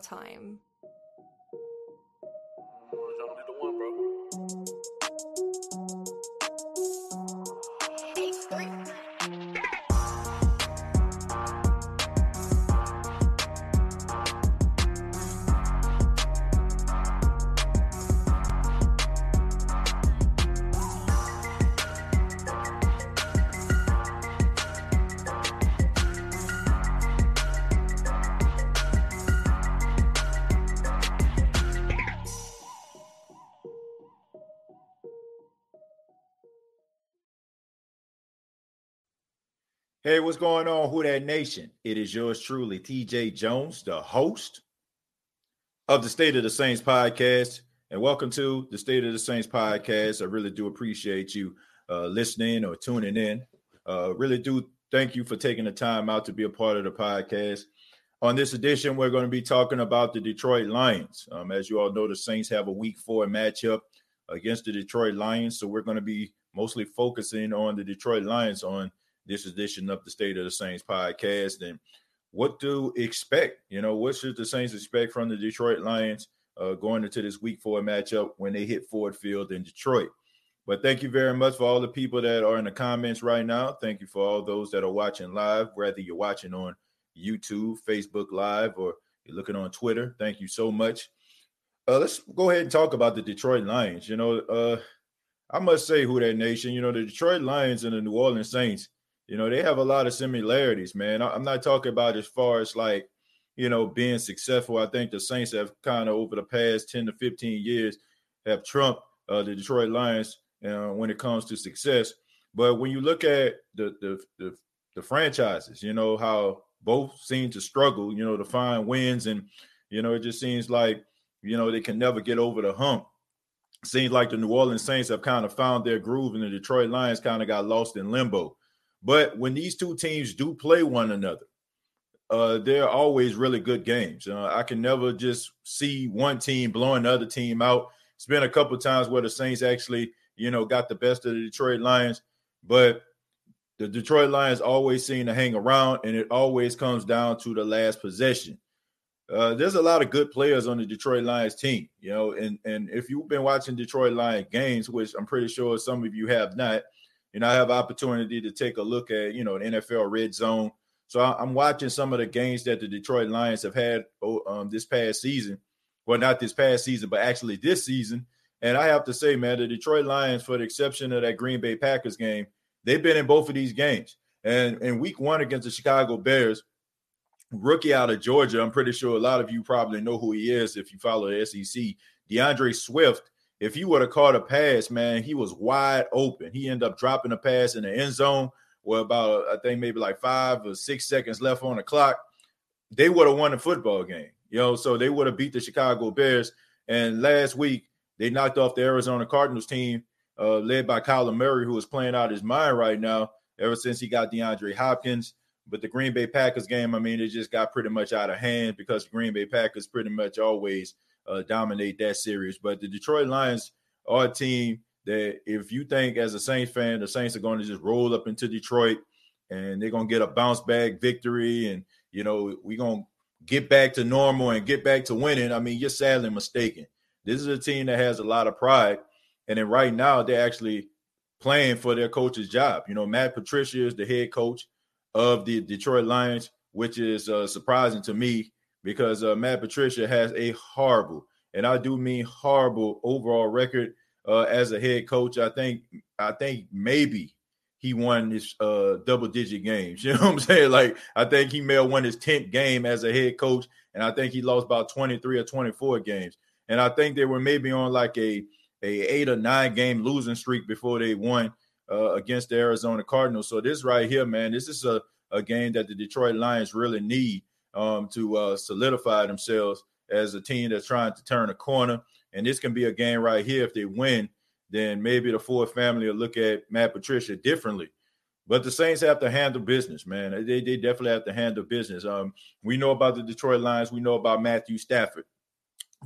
time. Hey, what's going on, Who That Nation? It is yours truly, TJ Jones, the host of the State of the Saints podcast. And welcome to the State of the Saints podcast. I really do appreciate you uh, listening or tuning in. Uh, really do thank you for taking the time out to be a part of the podcast. On this edition, we're going to be talking about the Detroit Lions. Um, as you all know, the Saints have a week four matchup against the Detroit Lions. So we're going to be mostly focusing on the Detroit Lions on this edition of the State of the Saints podcast. And what to expect? You know, what should the Saints expect from the Detroit Lions uh, going into this week four matchup when they hit Ford Field in Detroit? But thank you very much for all the people that are in the comments right now. Thank you for all those that are watching live, whether you're watching on YouTube, Facebook Live, or you're looking on Twitter. Thank you so much. Uh, let's go ahead and talk about the Detroit Lions. You know, uh, I must say, who that nation, you know, the Detroit Lions and the New Orleans Saints you know, they have a lot of similarities, man. I'm not talking about as far as like, you know, being successful. I think the Saints have kind of over the past 10 to 15 years have trumped uh, the Detroit Lions uh, when it comes to success. But when you look at the, the the the franchises, you know how both seem to struggle, you know, to find wins, and you know it just seems like you know they can never get over the hump. Seems like the New Orleans Saints have kind of found their groove, and the Detroit Lions kind of got lost in limbo. But when these two teams do play one another, uh, they're always really good games. Uh, I can never just see one team blowing the other team out. It's been a couple times where the Saints actually, you know, got the best of the Detroit Lions, but the Detroit Lions always seem to hang around, and it always comes down to the last possession. Uh, there's a lot of good players on the Detroit Lions team, you know, and and if you've been watching Detroit Lions games, which I'm pretty sure some of you have not, know, I have opportunity to take a look at, you know, an NFL red zone. So I'm watching some of the games that the Detroit Lions have had oh, um, this past season. Well, not this past season, but actually this season. And I have to say, man, the Detroit Lions, for the exception of that Green Bay Packers game, they've been in both of these games. And in week one against the Chicago Bears, rookie out of Georgia, I'm pretty sure a lot of you probably know who he is if you follow the SEC. DeAndre Swift if he would have caught a pass, man, he was wide open. He ended up dropping a pass in the end zone with about, I think, maybe like five or six seconds left on the clock. They would have won the football game, you know, so they would have beat the Chicago Bears. And last week, they knocked off the Arizona Cardinals team, uh, led by Kyler Murray, who is playing out his mind right now ever since he got DeAndre Hopkins. But the Green Bay Packers game, I mean, it just got pretty much out of hand because the Green Bay Packers pretty much always – uh, dominate that series. But the Detroit Lions are a team that if you think as a Saints fan, the Saints are going to just roll up into Detroit and they're going to get a bounce back victory and, you know, we're going to get back to normal and get back to winning, I mean, you're sadly mistaken. This is a team that has a lot of pride. And then right now, they're actually playing for their coach's job. You know, Matt Patricia is the head coach of the Detroit Lions, which is uh, surprising to me because uh, Matt Patricia has a horrible, and I do mean horrible overall record uh, as a head coach. I think I think maybe he won his uh, double digit games. You know what I'm saying? Like I think he may have won his 10th game as a head coach, and I think he lost about 23 or 24 games. And I think they were maybe on like a a eight or nine game losing streak before they won uh, against the Arizona Cardinals. So this right here, man, this is a, a game that the Detroit Lions really need um, to uh, solidify themselves as a team that's trying to turn a corner. And this can be a game right here. If they win, then maybe the Ford family will look at Matt Patricia differently. But the Saints have to handle business, man. They, they definitely have to handle business. Um, we know about the Detroit Lions. We know about Matthew Stafford,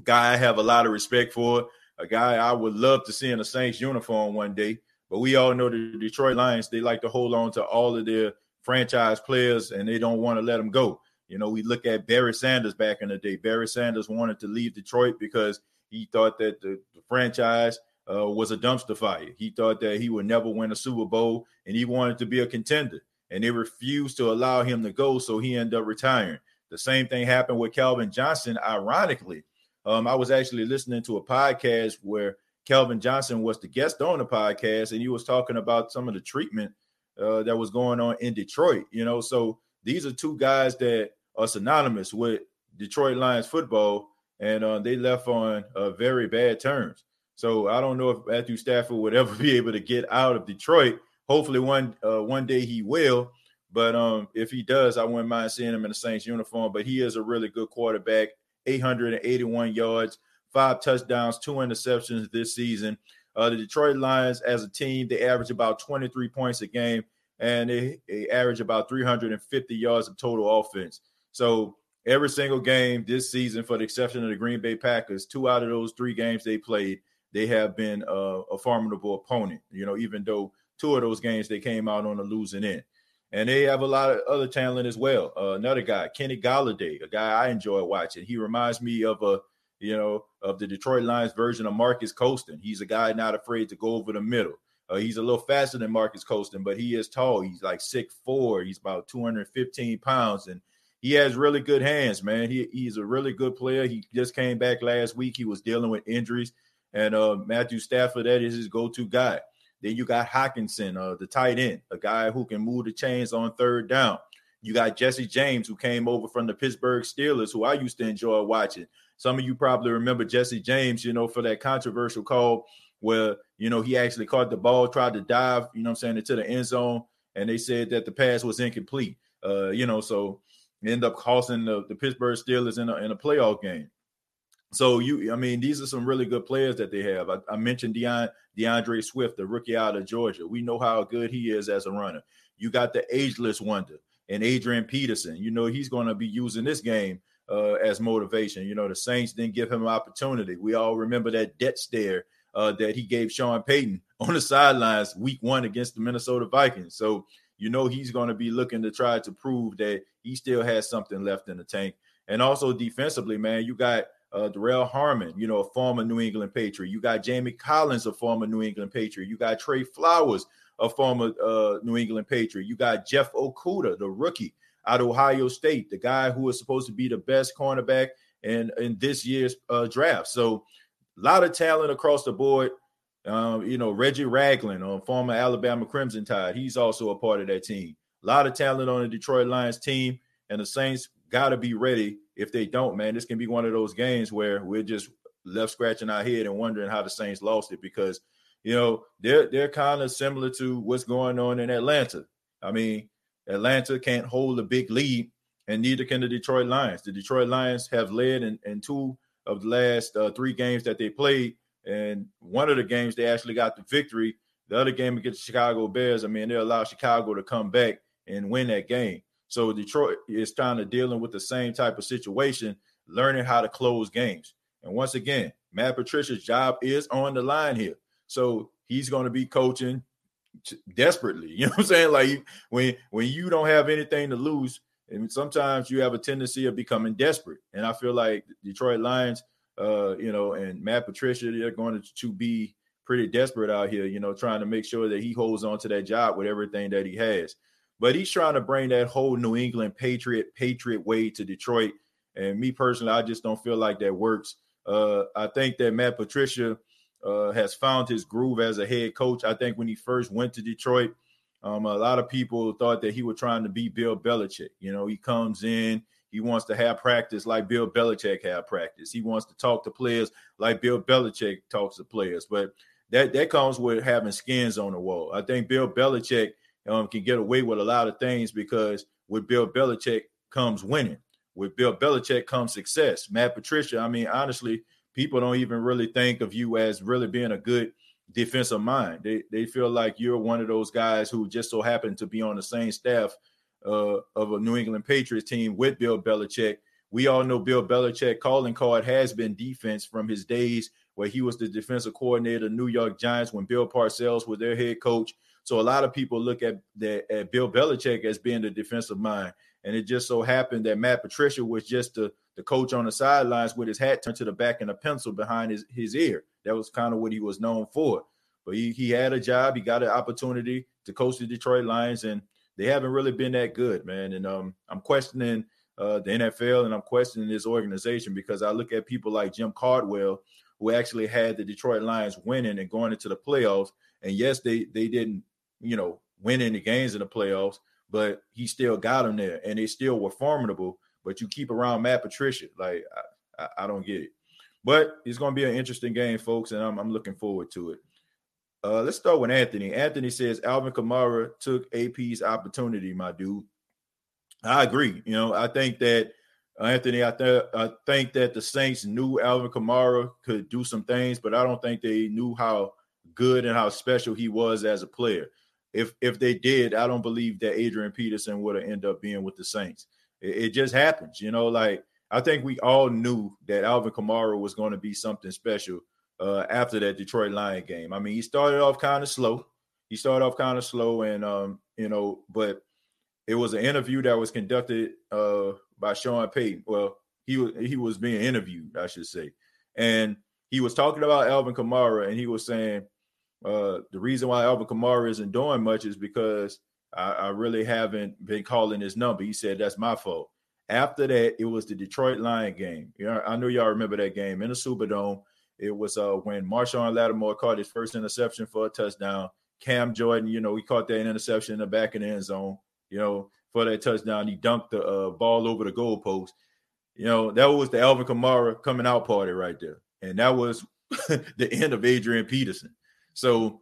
guy I have a lot of respect for, a guy I would love to see in a Saints uniform one day. But we all know the Detroit Lions, they like to hold on to all of their franchise players and they don't want to let them go. You know, we look at Barry Sanders back in the day. Barry Sanders wanted to leave Detroit because he thought that the, the franchise uh, was a dumpster fire. He thought that he would never win a Super Bowl and he wanted to be a contender. And they refused to allow him to go, so he ended up retiring. The same thing happened with Calvin Johnson. Ironically, um, I was actually listening to a podcast where Calvin Johnson was the guest on the podcast, and he was talking about some of the treatment uh, that was going on in Detroit. You know, so these are two guys that are synonymous with Detroit Lions football, and uh, they left on uh, very bad terms. So I don't know if Matthew Stafford would ever be able to get out of Detroit. Hopefully, one uh, one day he will. But um, if he does, I wouldn't mind seeing him in the Saints uniform. But he is a really good quarterback. 881 yards, five touchdowns, two interceptions this season. Uh, the Detroit Lions, as a team, they average about 23 points a game, and they, they average about 350 yards of total offense. So every single game this season, for the exception of the Green Bay Packers, two out of those three games they played, they have been uh, a formidable opponent. You know, even though two of those games they came out on the losing end and they have a lot of other talent as well. Uh, another guy, Kenny Golladay, a guy I enjoy watching. He reminds me of a, you know, of the Detroit Lions version of Marques Colston. He's a guy not afraid to go over the middle. Uh, he's a little faster than Marques Colston, but he is tall. He's like six four. He's about 215 pounds, and he has really good hands, man. He, he's a really good player. He just came back last week. He was dealing with injuries, and uh, Matthew Stafford, that is his go-to guy. Then you got Hockenson, uh, the tight end, a guy who can move the chains on third down. You got Jesse James, who came over from the Pittsburgh Steelers, who I used to enjoy watching. Some of you probably remember Jesse James, you know, for that controversial call where, you know, he actually caught the ball, tried to dive, you know I'm saying, into the end zone, and they said that the pass was incomplete. Uh, you know, so end up costing the, the Pittsburgh Steelers in a, in a playoff game. So you, I mean, these are some really good players that they have. I, I mentioned Deion, DeAndre Swift, the rookie out of Georgia. We know how good he is as a runner. You got the ageless wonder and Adrian Peterson. You know he's going to be using this game uh, as motivation. You know the Saints didn't give him an opportunity. We all remember that debt stare uh, that he gave Sean Payton on the sidelines week one against the Minnesota Vikings. So you know he's going to be looking to try to prove that he still has something left in the tank. And also defensively, man, you got uh, Darrell Harmon, you know, a former New England Patriot. You got Jamie Collins, a former New England Patriot. You got Trey Flowers, a former uh, New England Patriot. You got Jeff Okudah, the rookie out of Ohio State, the guy who is supposed to be the best cornerback in in this year's uh, draft. So, a lot of talent across the board. Um, you know, Reggie Ragland, a former Alabama Crimson Tide, he's also a part of that team. A lot of talent on the Detroit Lions team, and the Saints got to be ready if they don't, man, this can be one of those games where we're just left scratching our head and wondering how the Saints lost it because you know they're they're kind of similar to what's going on in Atlanta. I mean, Atlanta can't hold a big lead, and neither can the Detroit Lions. The Detroit Lions have led in, in two of the last uh, three games that they played, and one of the games they actually got the victory. The other game against the Chicago Bears, I mean, they allowed Chicago to come back and win that game. So Detroit is kind of dealing with the same type of situation, learning how to close games. And once again, Matt Patricia's job is on the line here. So he's going to be coaching desperately. You know what I'm saying? Like when when you don't have anything to lose, and sometimes you have a tendency of becoming desperate. And I feel like Detroit Lions, uh, you know, and Matt Patricia, they're going to, to be pretty desperate out here, you know, trying to make sure that he holds on to that job with everything that he has. But he's trying to bring that whole New England Patriot Patriot way to Detroit. And me personally, I just don't feel like that works. Uh, I think that Matt Patricia uh, has found his groove as a head coach. I think when he first went to Detroit, um, a lot of people thought that he was trying to be Bill Belichick. You know, he comes in, he wants to have practice like Bill Belichick had practice. He wants to talk to players like Bill Belichick talks to players. But that that comes with having skins on the wall. I think Bill Belichick um, can get away with a lot of things because with Bill Belichick comes winning. With Bill Belichick comes success. Matt Patricia, I mean, honestly, people don't even really think of you as really being a good defensive mind. They they feel like you're one of those guys who just so happened to be on the same staff uh, of a New England Patriots team with Bill Belichick. We all know Bill Belichick calling card has been defense from his days where he was the defensive coordinator of New York Giants when Bill Parcells was their head coach. So a lot of people look at the, at Bill Belichick as being the defensive mind, And it just so happened that Matt Patricia was just the, the coach on the sidelines with his hat turned to the back and a pencil behind his, his ear. That was kind of what he was known for. But he, he had a job. He got an opportunity to coach the Detroit Lions, and they haven't really been that good, man. And um, I'm questioning uh, the NFL and I'm questioning this organization because I look at people like Jim Caldwell, who actually had the Detroit Lions winning and going into the playoffs. And yes, they they didn't, you know, win any games in the playoffs, but he still got them there, and they still were formidable. But you keep around Matt Patricia, like I, I, I don't get it. But it's going to be an interesting game, folks, and I'm, I'm looking forward to it. Uh, let's start with Anthony. Anthony says Alvin Kamara took AP's opportunity, my dude. I agree. You know, I think that uh, Anthony, I, th- I think that the Saints knew Alvin Kamara could do some things, but I don't think they knew how good and how special he was as a player. If if they did, I don't believe that Adrian Peterson would have ended up being with the Saints. It, it just happens, you know. Like I think we all knew that Alvin Kamara was going to be something special uh, after that Detroit Lion game. I mean, he started off kind of slow. He started off kind of slow, and um, you know, but it was an interview that was conducted uh, by Sean Payton. Well, he was he was being interviewed, I should say, and he was talking about Alvin Kamara, and he was saying uh, the reason why Alvin Kamara isn't doing much is because I, I really haven't been calling his number. He said that's my fault. After that, it was the Detroit Lion game. You know, I know y'all remember that game in the Superdome. It was uh, when Marshon Lattimore caught his first interception for a touchdown. Cam Jordan, you know, he caught that interception in the back of the end zone, you know, for that touchdown. He dunked the uh, ball over the goalpost. You know, that was the Alvin Kamara coming out party right there. And that was the end of Adrian Peterson. So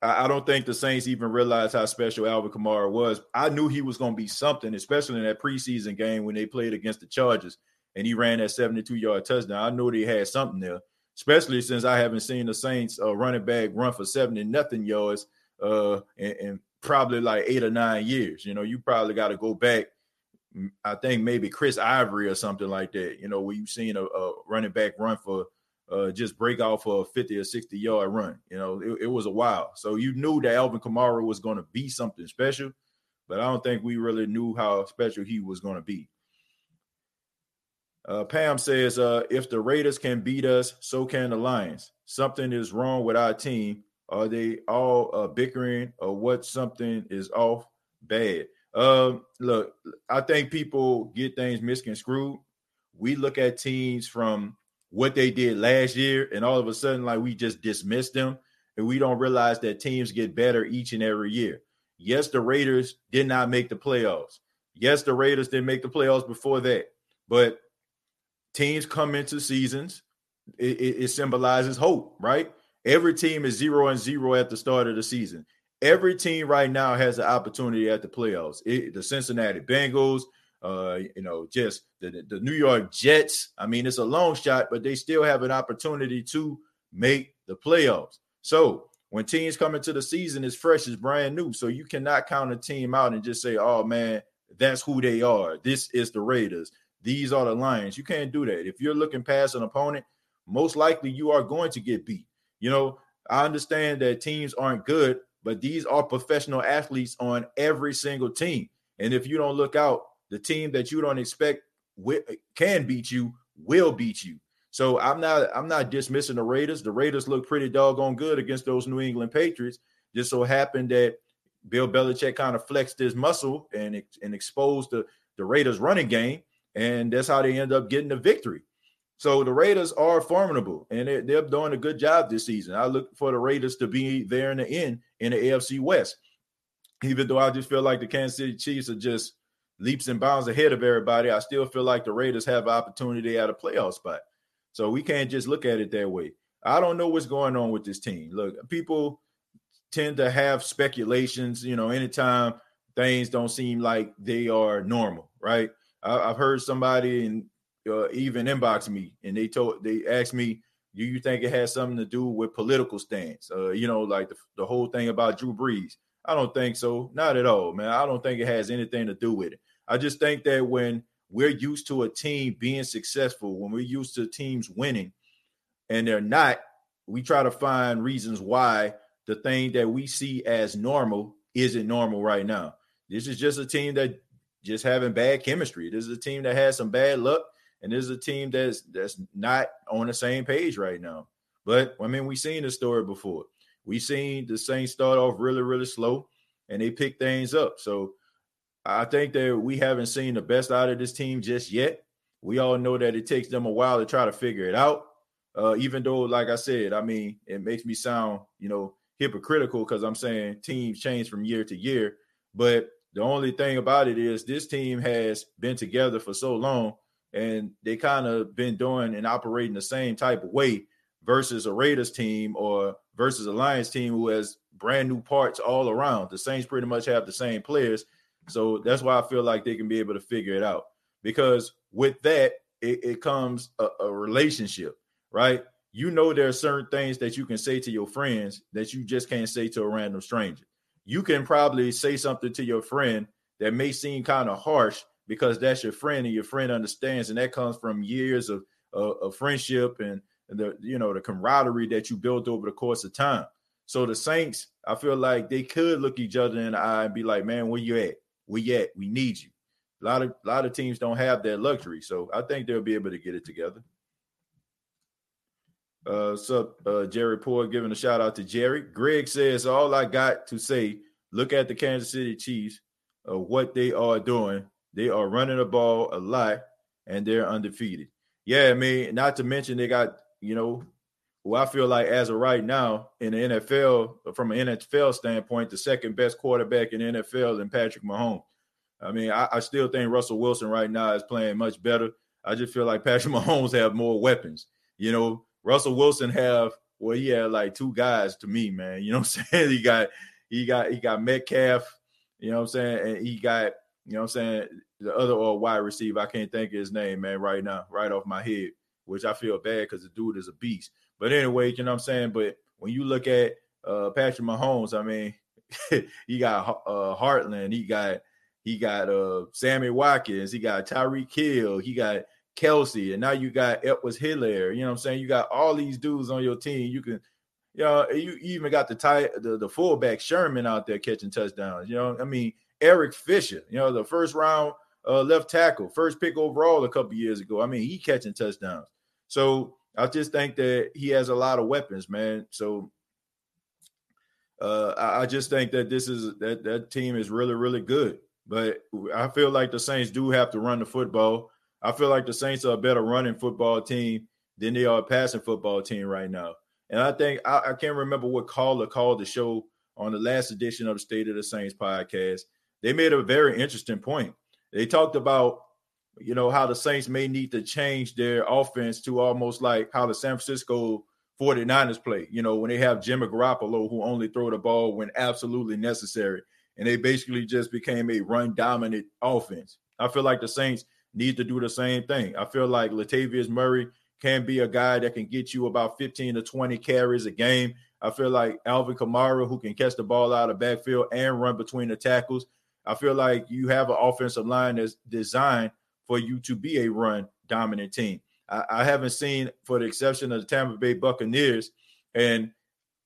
I, I don't think the Saints even realized how special Alvin Kamara was. I knew he was going to be something, especially in that preseason game when they played against the Chargers and he ran that 72 yard touchdown. I knew they had something there especially since I haven't seen the Saints uh, running back run for 70 nothing yards uh, in, in, probably like eight or nine years. You know, you probably got to go back. I think maybe Chris Ivory or something like that. You know, where you've seen a, a running back run for uh, just break off a 50 or 60 yard run. You know, it, it was a while. So you knew that Alvin Kamara was going to be something special, but I don't think we really knew how special he was going to be. Uh, Pam says, uh, if the Raiders can beat us, so can the Lions. Something is wrong with our team. Are they all uh, bickering or what? Something is off bad. Um, look, I think people get things misconstrued. We look at teams from what they did last year, and all of a sudden, like we just dismiss them, and we don't realize that teams get better each and every year. Yes, the Raiders did not make the playoffs. Yes, the Raiders didn't make the playoffs before that, but teams come into seasons, it, it, it, symbolizes hope, right? Every team is zero and zero at the start of the season. Every team right now has an opportunity at the playoffs. It, the Cincinnati Bengals, uh, you know, just the, the New York Jets. I mean, it's a long shot, but they still have an opportunity to make the playoffs. So when teams come into the season, it's fresh, it's brand new. So you cannot count a team out and just say, oh man, that's who they are. This is the Raiders these are the Lions. You can't do that. If you're looking past an opponent, most likely you are going to get beat. You know, I understand that teams aren't good, but these are professional athletes on every single team. And if you don't look out, the team that you don't expect can beat you will beat you. So I'm not I'm not dismissing the Raiders. The Raiders look pretty doggone good against those New England Patriots. Just so happened that Bill Belichick kind of flexed his muscle and and exposed the the Raiders running game and that's how they end up getting the victory. So the Raiders are formidable, and they're, they're doing a good job this season. I look for the Raiders to be there in the end in the AFC West, even though I just feel like the Kansas City Chiefs are just leaps and bounds ahead of everybody. I still feel like the Raiders have opportunity at a playoff spot. So we can't just look at it that way. I don't know what's going on with this team. Look, people tend to have speculations, you know, anytime things don't seem like they are normal, right? I, have heard somebody and uh, even inbox me, and they told they asked me, "Do you think it has something to do with political stance? Uh, you know, like the, the whole thing about Drew Brees." I don't think so. Not at all, man. I don't think it has anything to do with it. I just think that when we're used to a team being successful, when we're used to teams winning, and they're not, we try to find reasons why the thing that we see as normal isn't normal right now. This is just a team that just having bad chemistry. This is a team that has some bad luck, and this is a team that's that's not on the same page right now. But I mean, we've seen the story before. We've seen the Saints start off really, really slow, and they pick things up. So I think that we haven't seen the best out of this team just yet. We all know that it takes them a while to try to figure it out. Uh, even though, like I said, I mean, it makes me sound, you know, hypocritical because I'm saying teams change from year to year. But the only thing about it is this team has been together for so long and they kind of been doing and operating the same type of way versus a Raiders team or versus a Lions team who has brand new parts all around. The Saints pretty much have the same players. So that's why I feel like they can be able to figure it out. Because with that, it, it comes a, a relationship, right? You know, there are certain things that you can say to your friends that you just can't say to a random stranger. You can probably say something to your friend that may seem kind of harsh because that's your friend and your friend understands, and that comes from years of, of, of friendship and the you know the camaraderie that you built over the course of time. So the Saints, I feel like they could look each other in the eye and be like, "Man, where you at? Where you at? We need you." A lot of a lot of teams don't have that luxury, so I think they'll be able to get it together. Uh, sup, uh, Jerry Poor giving a shout out to Jerry. Greg says, All I got to say, look at the Kansas City Chiefs, uh, what they are doing. They are running the ball a lot and they're undefeated. Yeah, I mean, not to mention they got you know, who I feel like as of right now in the NFL, from an NFL standpoint, the second best quarterback in the NFL than Patrick Mahomes. I mean, I, I, still think Russell Wilson right now is playing much better. I just feel like Patrick Mahomes have more weapons. You know, Russell Wilson have well, he had like two guys to me, man. You know what I'm saying? He got he got he got Metcalf, you know what I'm saying, and he got, you know what I'm saying, the other or wide receiver. I can't think of his name, man, right now, right off my head which I feel bad because the dude is a beast. But anyway, you know what I'm saying? But when you look at uh, Patrick Mahomes, I mean, he got uh, Heartland, he got he got uh, Sammy Watkins, he got Tyreek Hill, he got Kelce, and now you got Edwards Helaire. You know what I'm saying? You got all these dudes on your team. You can, you know, you even got the tight the, the fullback Sherman out there catching touchdowns. You know, I mean, Eric Fisher, you know, the first round uh, left tackle, first pick overall a couple years ago. I mean, he catching touchdowns. So I just think that he has a lot of weapons, man. So uh, I just think that this is that that team is really really good. But I feel like the Saints do have to run the football. I feel like the Saints are a better running football team than they are a passing football team right now. And I think I, I can't remember what caller called the show on the last edition of the State of the Saints podcast. They made a very interesting point. They talked about you know, how the Saints may need to change their offense to almost like how the San Francisco 49ers play, you know, when they have Jimmy Garoppolo who only throw the ball when absolutely necessary. And they basically just became a run dominant offense. I feel like the Saints need to do the same thing. I feel like Latavius Murray can be a guy that can get you about 15 to 20 carries a game. I feel like Alvin Kamara, who can catch the ball out of backfield and run between the tackles. I feel like you have an offensive line that's designed for you to be a run dominant team. I, I haven't seen, for the exception of the Tampa Bay Buccaneers, and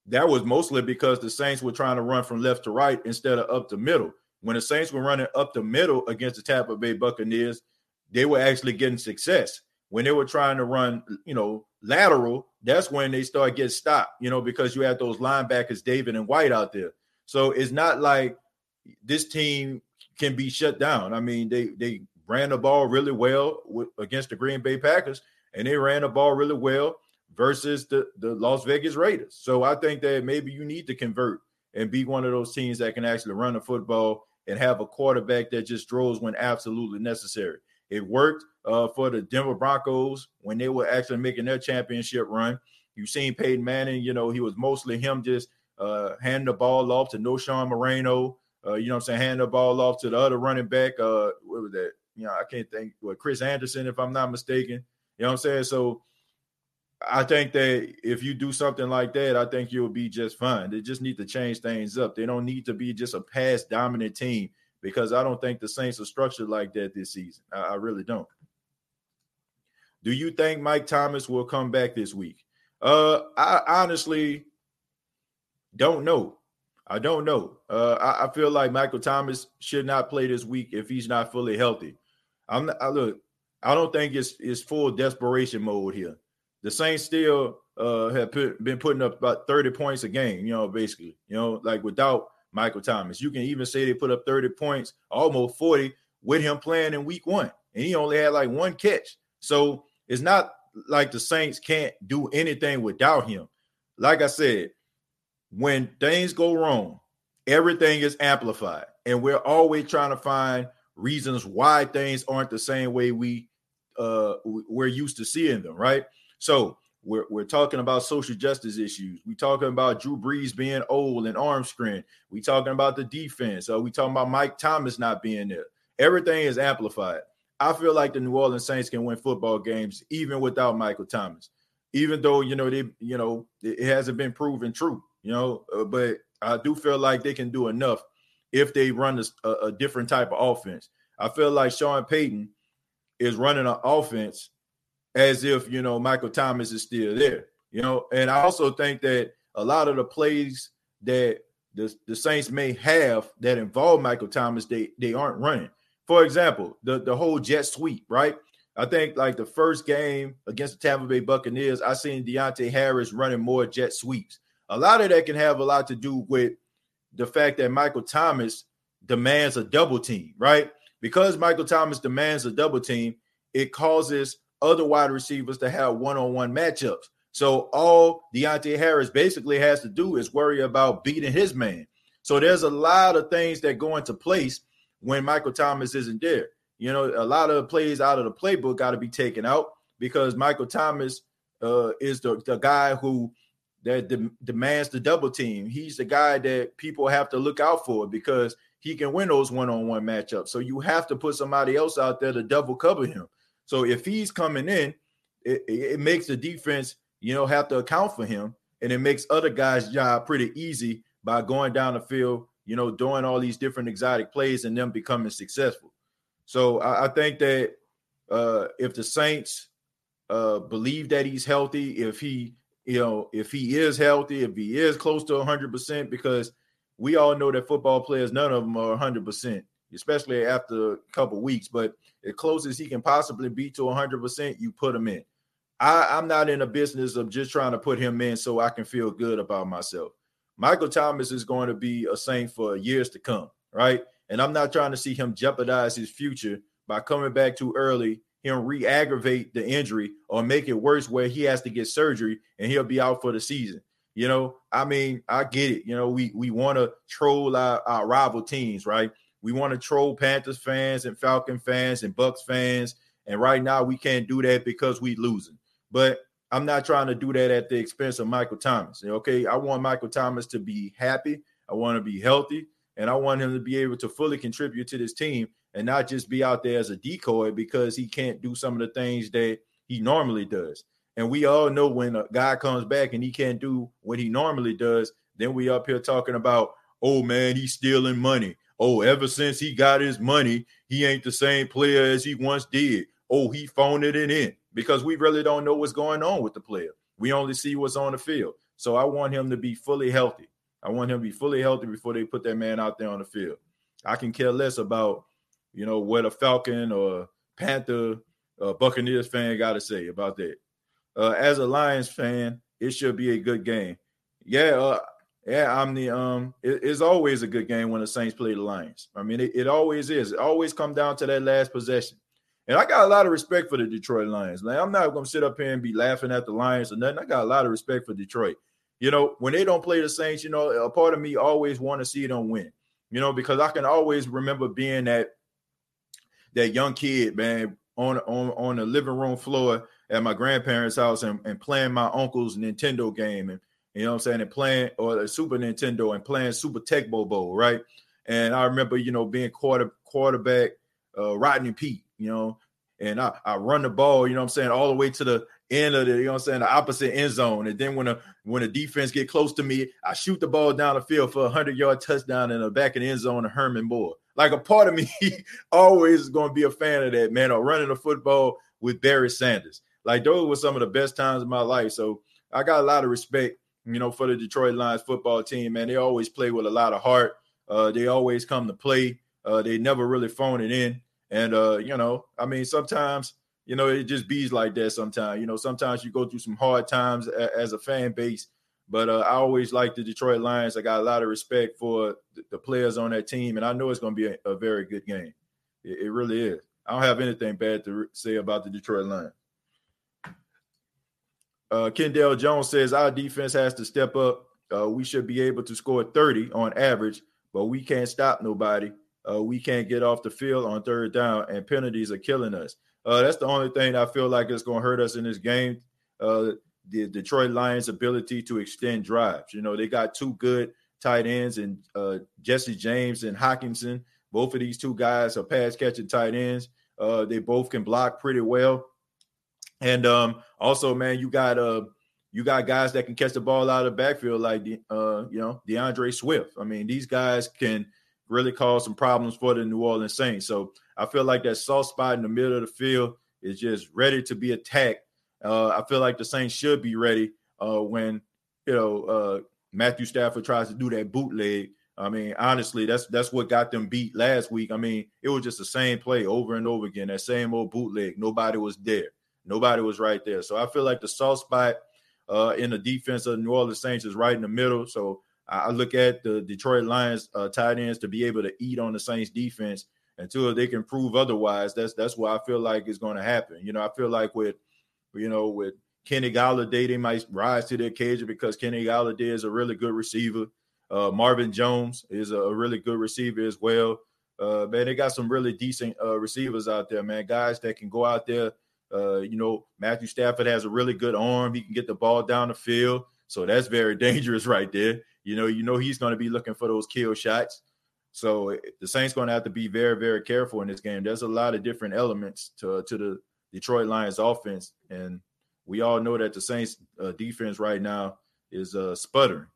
that was mostly because the Saints were trying to run from left to right instead of up the middle. When the Saints were running up the middle against the Tampa Bay Buccaneers, they were actually getting success. When they were trying to run, you know, lateral, that's when they start getting stopped, you know, because you have those linebackers, David and White out there. So it's not like this team can be shut down. I mean, they they ran the ball really well with, against the Green Bay Packers, and they ran the ball really well versus the, the Las Vegas Raiders. So I think that maybe you need to convert and be one of those teams that can actually run the football and have a quarterback that just throws when absolutely necessary. It worked uh, for the Denver Broncos when they were actually making their championship run. You've seen Peyton Manning, you know, he was mostly him just uh, handing the ball off to Knowshon Moreno, uh, you know I'm saying, handing the ball off to the other running back. Uh, what was that? You know, I can't think what Chris Anderson, if I'm not mistaken. You know what I'm saying? So I think that if you do something like that, I think you'll be just fine. They just need to change things up. They don't need to be just a pass dominant team because I don't think the Saints are structured like that this season. I, I really don't. Do you think Mike Thomas will come back this week? Uh, I honestly don't know. I don't know. Uh, I, I, feel like Michael Thomas should not play this week if he's not fully healthy. I'm not, I look. I don't think it's it's full desperation mode here. The Saints still uh, have put, been putting up about 30 points a game. You know, basically, you know, like without Michael Thomas, you can even say they put up 30 points, almost 40 with him playing in Week One, and he only had like one catch. So it's not like the Saints can't do anything without him. Like I said, when things go wrong, everything is amplified, and we're always trying to find reasons why things aren't the same way we uh we're used to seeing them, right? So we're, we're talking about social justice issues. We're talking about Drew Brees being old and arm strength. We talking about the defense. Uh, we talking about Mike Thomas not being there. Everything is amplified. I feel like the New Orleans Saints can win football games even without Michael Thomas, even though you know they you know it hasn't been proven true. You know, uh, but I do feel like they can do enough if they run a, a different type of offense. I feel like Sean Payton is running an offense as if you know Michael Thomas is still there. You know, and I also think that a lot of the plays that the, the Saints may have that involve Michael Thomas, they they aren't running. For example, the, the whole jet sweep, right? I think like the first game against the Tampa Bay Buccaneers, I seen Deonte Harris running more jet sweeps. A lot of that can have a lot to do with the fact that Michael Thomas demands a double team, right? Because Michael Thomas demands a double team, it causes other wide receivers to have one-on-one matchups. So all Deonte Harris basically has to do is worry about beating his man. So there's a lot of things that go into place when Michael Thomas isn't there. You know, a lot of plays out of the playbook got to be taken out because Michael Thomas uh, is the, the guy who that de- demands the double team. He's the guy that people have to look out for because he can win those one-on-one matchups. So you have to put somebody else out there to double cover him. So if he's coming in, it, it makes the defense, you know, have to account for him, and it makes other guys' job pretty easy by going down the field, you know, doing all these different exotic plays and them becoming successful. So I, I think that uh, if the Saints uh, believe that he's healthy, if he, you know, if he is healthy, if he is close to 100%, because we all know that football players, none of them are 100% especially after a couple weeks. But as close as he can possibly be to 100%, you put him in. I, I'm not in the business of just trying to put him in so I can feel good about myself. Michael Thomas is going to be a Saint for years to come, right? And I'm not trying to see him jeopardize his future by coming back too early, him re-aggravate the injury or make it worse where he has to get surgery and he'll be out for the season. You know, I mean, I get it. You know, we we want to troll our, our rival teams, right? We want to troll Panthers fans and Falcon fans and Bucs fans. And right now we can't do that because we losing. But I'm not trying to do that at the expense of Michael Thomas. Okay. I want Michael Thomas to be happy. I want to be healthy. And I want him to be able to fully contribute to this team and not just be out there as a decoy because he can't do some of the things that he normally does. And we all know when a guy comes back and he can't do what he normally does, then we up here talking about, oh man, he's stealing money oh, ever since he got his money, he ain't the same player as he once did. Oh, he phoned it in because we really don't know what's going on with the player. We only see what's on the field. So I want him to be fully healthy. I want him to be fully healthy before they put that man out there on the field. I can care less about, you know, what a Falcon or Panther, uh, Buccaneers fan got to say about that. Uh, as a Lions fan, it should be a good game. Yeah, uh, yeah, I'm the um. It, it's always a good game when the Saints play the Lions. I mean, it, it always is. It always come down to that last possession. And I got a lot of respect for the Detroit Lions. Like, I'm not going to sit up here and be laughing at the Lions or nothing. I got a lot of respect for Detroit. You know, when they don't play the Saints, you know, a part of me always want to see them win. You know, because I can always remember being that that young kid, man, on on on the living room floor at my grandparents' house and, and playing my uncle's Nintendo game and you know what I'm saying, and playing or the Super Nintendo and playing Super Tecmo Bowl, right? And I remember, you know, being quarter quarterback, uh, Rodney Peete, you know, and I, I run the ball, you know what I'm saying, all the way to the end of the, you know what I'm saying, the opposite end zone. And then when a when a defense get close to me, I shoot the ball down the field for a hundred yard touchdown in the back of the end zone to Herman Moore. Like a part of me always is going to be a fan of that, man, or running the football with Barry Sanders. Like those were some of the best times of my life. So I got a lot of respect you know, for the Detroit Lions football team, man. They always play with a lot of heart. Uh, they always come to play. Uh, they never really phone it in. And uh, you know, I mean, sometimes you know it just bees like that. Sometimes you know, sometimes you go through some hard times a- as a fan base. But uh, I always like the Detroit Lions. I got a lot of respect for the players on that team, and I know it's going to be a, a very good game. It, it, really is. I don't have anything bad to say about the Detroit Lions. Uh, Kendall Jones says our defense has to step up. Uh, we should be able to score 30 on average, but we can't stop nobody. Uh, we can't get off the field on third down, and penalties are killing us. Uh, that's the only thing I feel like is going to hurt us in this game. Uh, the Detroit Lions' ability to extend drives. You know, they got two good tight ends and uh, Jesse James and Hockenson. Both of these two guys are pass catching tight ends. Uh, they both can block pretty well. And um, also, man, you got uh you got guys that can catch the ball out of the backfield like uh you know DeAndre Swift. I mean, these guys can really cause some problems for the New Orleans Saints. So I feel like that soft spot in the middle of the field is just ready to be attacked. Uh, I feel like the Saints should be ready uh, when you know uh, Matthew Stafford tries to do that bootleg. I mean, honestly, that's that's what got them beat last week. I mean, it was just the same play over and over again, that same old bootleg. Nobody was there. Nobody was right there. So I feel like the soft spot uh, in the defense of New Orleans Saints is right in the middle. So I look at the Detroit Lions uh, tight ends to be able to eat on the Saints defense until they can prove otherwise. That's that's what I feel like is going to happen. You know, I feel like with you know with Kenny Golladay, they might rise to the occasion because Kenny Golladay is a really good receiver. Uh, Marvin Jones is a, really good receiver as well. Uh, man, they got some really decent uh, receivers out there, man. Guys that can go out there uh, you know, Matthew Stafford has a really good arm. He can get the ball down the field. So that's very dangerous right there. You know, you know he's going to be looking for those kill shots. So the Saints going to have to be very, very careful in this game. There's a lot of different elements to to the Detroit Lions offense, and we all know that the Saints uh, defense right now is uh, sputtering.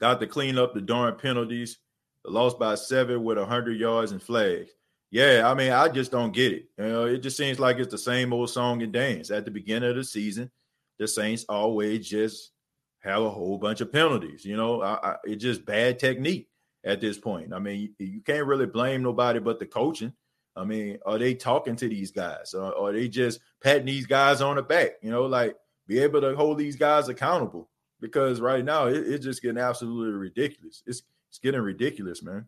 Got to clean up the darn penalties. Lost by seven with 100 yards and flags. Yeah, I mean, I just don't get it. You know, it just seems like it's the same old song and dance. At the beginning of the season, the Saints always just have a whole bunch of penalties. You know, I, I, it's just bad technique at this point. I mean, you, you, can't really blame nobody but the coaching. I mean, are they talking to these guys, or, are they just patting these guys on the back? You know, like be able to hold these guys accountable because right now it, it's just getting absolutely ridiculous. It's it's getting ridiculous, man.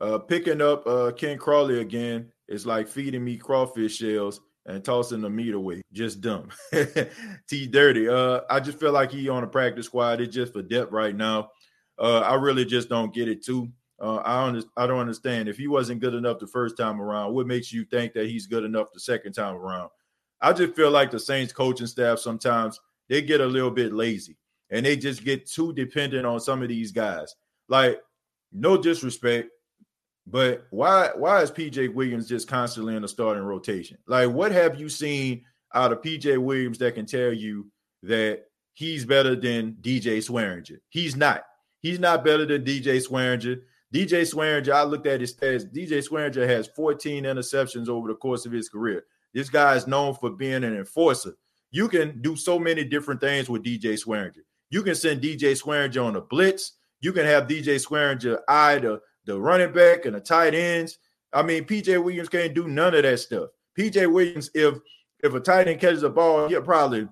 Uh, picking up uh, Ken Crawley again is like feeding me crawfish shells and tossing the meat away. Just dumb. T dirty. Uh, I just feel like he on a practice squad. It's just for depth right now. Uh, I really just don't get it too. Uh, I don't. I don't understand. If he wasn't good enough the first time around, what makes you think that he's good enough the second time around? I just feel like the Saints coaching staff sometimes they get a little bit lazy and they just get too dependent on some of these guys. Like, no disrespect, but why why is PJ Williams just constantly in the starting rotation? Like, what have you seen out of PJ Williams that can tell you that he's better than DJ Swearinger? He's not. He's not better than DJ Swearinger. DJ Swearinger, I looked at his stats. DJ Swearinger has 14 interceptions over the course of his career. This guy is known for being an enforcer. You can do so many different things with DJ Swearinger. You can send DJ Swearinger on a blitz. You can have DJ Swearinger eye the the running back and the tight ends. I mean, PJ Williams can't do none of that stuff. PJ Williams, if if a tight end catches a ball, he'll probably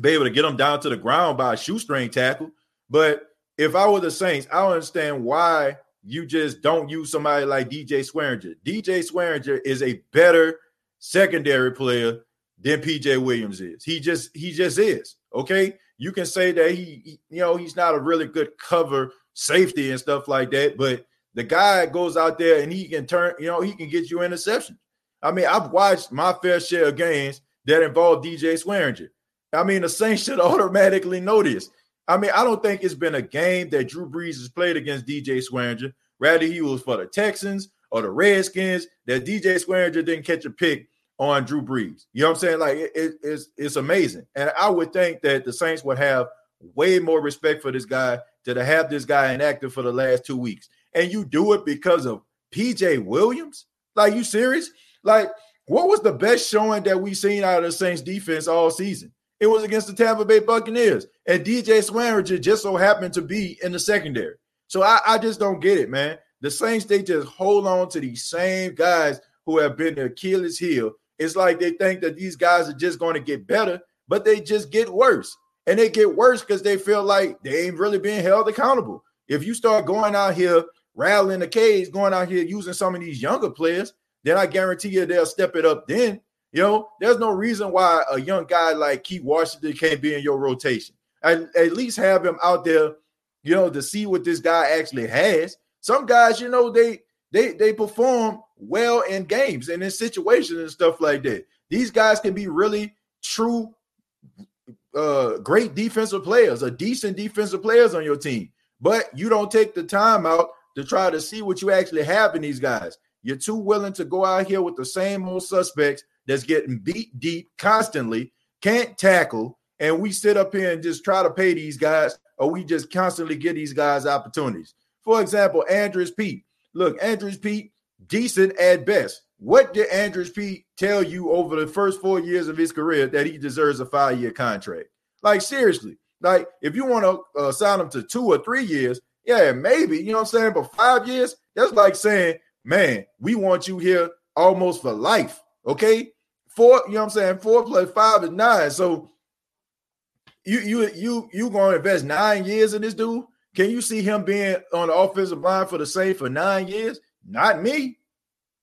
be able to get him down to the ground by a shoestring tackle. But if I were the Saints, I don't understand why you just don't use somebody like DJ Swearinger. DJ Swearinger is a better secondary player than PJ Williams is. He just he just is. Okay, you can say that he, he you know he's not a really good cover safety and stuff like that, but the guy goes out there and he can turn, you know, he can get you interception. I mean, I've watched my fair share of games that involve DJ Swearinger. I mean, the Saints should automatically know this. I mean, I don't think it's been a game that Drew Brees has played against DJ Swearinger. Rather, he was for the Texans or the Redskins that DJ Swearinger didn't catch a pick on Drew Brees. You know what I'm saying? Like it, it, it's it's amazing, and I would think that the Saints would have way more respect for this guy to have this guy inactive for the last two weeks and you do it because of PJ Williams? Like, you serious? Like, What was the best showing that we've seen out of the Saints defense all season? It was against the Tampa Bay Buccaneers. And DJ Swearinger just so happened to be in the secondary. So I, I just don't get it, man. The Saints, they just hold on to these same guys who have been the Achilles heel. It's like they think that these guys are just going to get better, but they just get worse. And they get worse because they feel like they ain't really being held accountable. If you start going out here rattling the cage, going out here using some of these younger players, then I guarantee you they'll step it up then. You know, there's no reason why a young guy like Keith Washington can't be in your rotation. At, at least have him out there, you know, to see what this guy actually has. Some guys, you know, they they they perform well in games and in situations and stuff like that. These guys can be really true, uh, great defensive players, a decent defensive players on your team. But you don't take the time out to try to see what you actually have in these guys. You're too willing to go out here with the same old suspects that's getting beat deep constantly, can't tackle, and we sit up here and just try to pay these guys, or we just constantly give these guys opportunities. For example, Andrus Peat. Look, Andrus Peat, decent at best. What did Andrus Peat tell you over the first four years of his career that he deserves a five-year contract? Like seriously, like if you want to uh, sign him to two or three years, yeah, maybe you know what I'm saying. But five years, that's like saying, man, we want you here almost for life. Okay, four, you know what I'm saying? Four plus five is nine. So you you you you to invest nine years in this dude? Can you see him being on the offensive line for the same for nine years? Not me,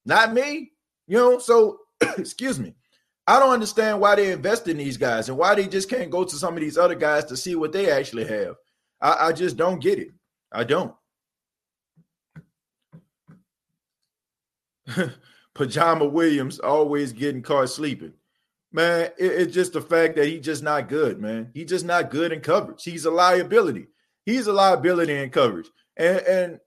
not me. You know, so excuse me. I don't understand why they invest in these guys and why they just can't go to some of these other guys to see what they actually have. I, I just don't get it. I don't. Pajama Williams always getting caught sleeping. Man, it, it's just the fact that he's just not good, man. He's just not good in coverage. He's a liability. He's a liability in coverage. And, and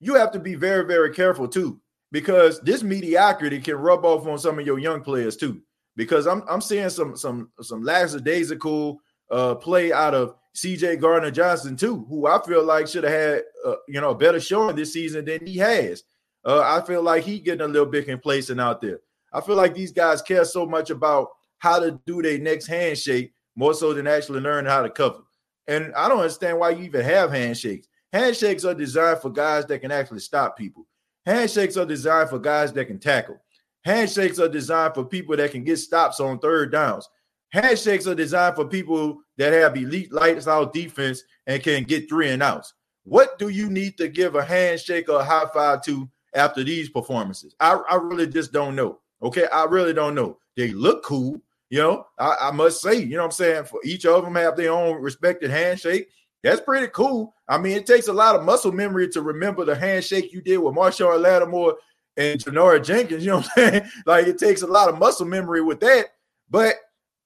you have to be very, very careful too, because this mediocrity can rub off on some of your young players too. Because I'm I'm seeing some some some lackadaisical uh play out of CJ Gardner Johnson too, who I feel like should have had uh, you know a better showing this season than he has. Uh, I feel like he getting a little bit complacent out there. I feel like these guys care so much about how to do their next handshake more so than actually learning how to cover. And I don't understand why you even have handshakes. Handshakes are designed for guys that can actually stop people. Handshakes are designed for guys that can tackle. Handshakes are designed for people that can get stops on third downs. Handshakes are designed for people that have elite lights out defense and can get three and outs. What do you need to give a handshake or a high five to after these performances? I, I really just don't know. Okay, I really don't know. They look cool, you know. I, I must say, you know what I'm saying? For each of them have their own respected handshake. That's pretty cool. I mean, it takes a lot of muscle memory to remember the handshake you did with Marshon Lattimore and Janoris Jenkins. You know what I'm saying? Like it takes a lot of muscle memory with that. But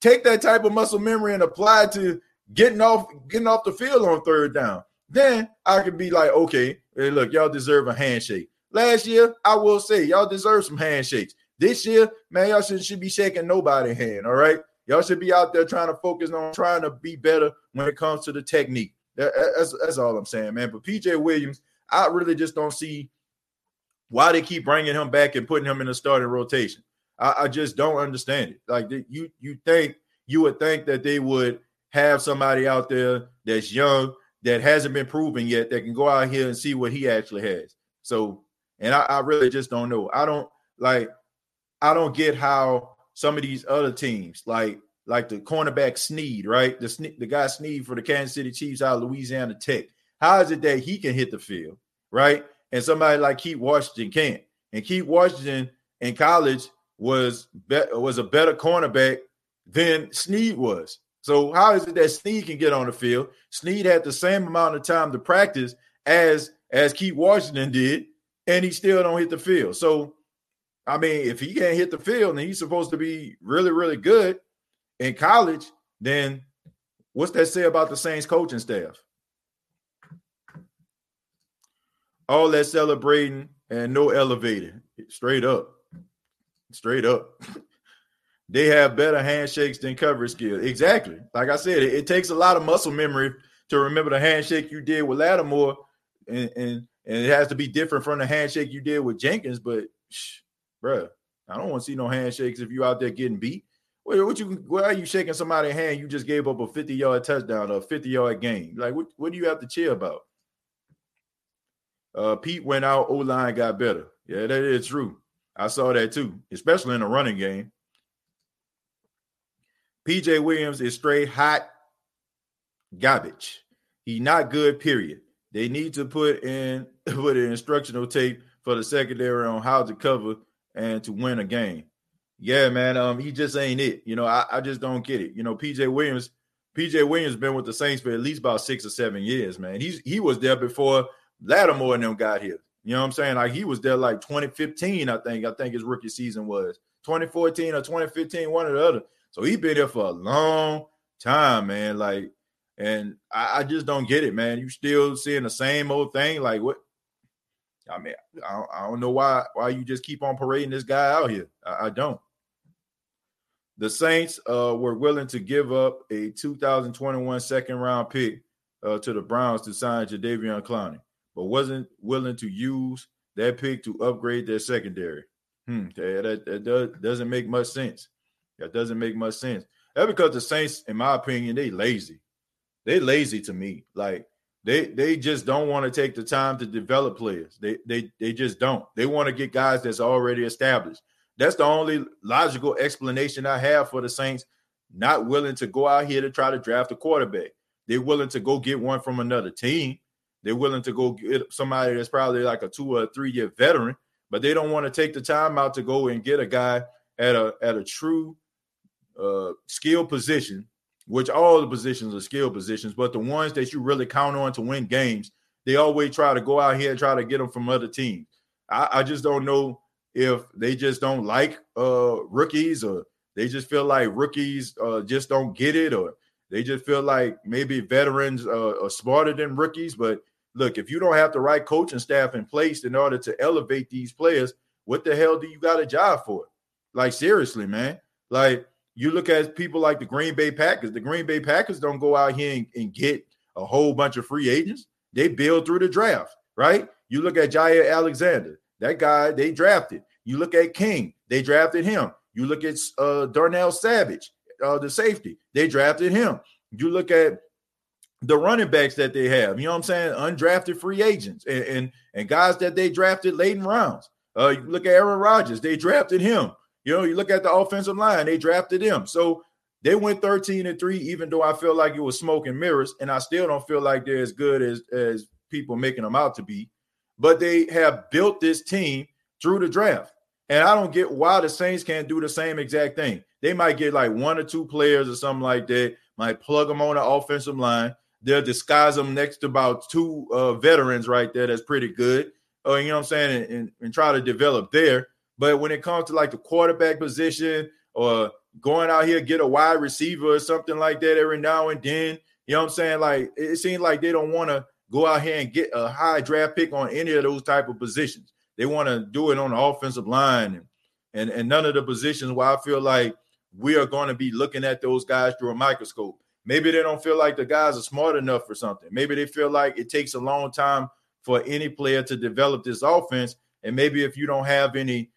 take that type of muscle memory and apply it to getting off getting off the field on third down. Then I could be like, okay, hey, look, y'all deserve a handshake. Last year, I will say y'all deserve some handshakes. This year, man, y'all should, should be shaking nobody hand. All right. Y'all should be out there trying to focus on trying to be better when it comes to the technique. That, that's, that's all I'm saying, man. But PJ Williams, I really just don't see why they keep bringing him back and putting him in the starting rotation. I, I just don't understand it. Like you, you think you would think that they would have somebody out there that's young that hasn't been proven yet that can go out here and see what he actually has. So and I, I really just don't know. I don't like I don't get how some of these other teams, like like the cornerback Sneed, right? The the guy Sneed for the Kansas City Chiefs out of Louisiana Tech. How is it that he can hit the field, right? And somebody like Keith Washington can't. And Keith Washington in college was be- was a better cornerback than Sneed was. So how is it that Sneed can get on the field? Sneed had the same amount of time to practice as as Keith Washington did, and he still don't hit the field. So, I mean, if he can't hit the field and he's supposed to be really, really good in college, then what's that say about the Saints coaching staff? All that celebrating and no elevator, Straight up. Straight up. they have better handshakes than coverage skills. Exactly. Like I said, it, it, takes a lot of muscle memory to remember the handshake you did with Lattimore and, and and it has to be different from the handshake you did with Jenkins. But, shh, bruh, I don't want to see no handshakes if you out there getting beat. What, what you why are you shaking somebody's hand? You just gave up a 50 yard touchdown a 50 yard game. Like what, what do you have to cheer about? Uh, Peat went out, O line got better. Yeah, that is true. I saw that too, especially in the running game. PJ Williams is straight hot garbage. He not good, period. They need to put in put an instructional tape for the secondary on how to cover and to win a game. Yeah, man. Um, he just ain't it. You know, I, I just don't get it. You know, PJ Williams, PJ Williams been with the Saints for at least about six or seven years, man. He's he was there before Lattimore and them got here. You know what I'm saying? Like he was there like 2015, I think. I think his rookie season was 2014 or 2015, one or the other. So he been there for a long time, man. Like, and I, I just don't get it, man. You still seeing the same old thing. Like what I mean, I don't, I don't know why why you just keep on parading this guy out here. I, I don't. The Saints uh, were willing to give up a 2021 second round pick uh, to the Browns to sign Jadeveon Clowney, but wasn't willing to use that pick to upgrade their secondary. Hmm, that, that, does, doesn't make much sense. That doesn't make much sense. That's because the Saints, in my opinion, they lazy. They lazy to me. Like they they just don't want to take the time to develop players. They they they just don't. They want to get guys that's already established. That's the only logical explanation I have for the Saints not willing to go out here to try to draft a quarterback. They're willing to go get one from another team. They're willing to go get somebody that's probably like a two or three year veteran, but they don't want to take the time out to go and get a guy at a at a true uh, skill position which all the positions are skill positions, but the ones that you really count on to win games, they always try to go out here and try to get them from other teams. I, I just don't know if they just don't like uh, rookies or they just feel like rookies uh, just don't get it or they just feel like maybe veterans uh, are smarter than rookies. But look, if you don't have the right coaching staff in place in order to elevate these players, what the hell do you got a job for? Like seriously, man. Like you look at people like the Green Bay Packers. The Green Bay Packers don't go out here and, and get a whole bunch of free agents. They build through the draft, right? You look at Jaire Alexander, that guy they drafted. You look at King, they drafted him. You look at uh, Darnell Savage, uh, the safety, they drafted him. You look at the running backs that they have, you know what I'm saying? Undrafted free agents and and, and guys that they drafted late in rounds. Uh, you look at Aaron Rodgers, they drafted him. You know, you look at the offensive line, they drafted him. So they went 13 and 3, even though I feel like it was smoke and mirrors, and I still don't feel like they're as good as, as people making them out to be. But they have built this team through the draft. And I don't get why the Saints can't do the same exact thing. They might get like one or two players or something like that, might plug them on the offensive line. They'll disguise them next to about two uh, veterans right there. That's pretty good. Uh, you know what I'm saying? And, and, and try to develop there. But when it comes to like the quarterback position or going out here get a wide receiver or something like that every now and then, you know what I'm saying? Like it seems like they don't want to go out here and get a high draft pick on any of those type of positions. They want to do it on the offensive line and, and and none of the positions where I feel like we are going to be looking at those guys through a microscope. Maybe they don't feel like the guys are smart enough for something. Maybe they feel like it takes a long time for any player to develop this offense. And maybe if you don't have any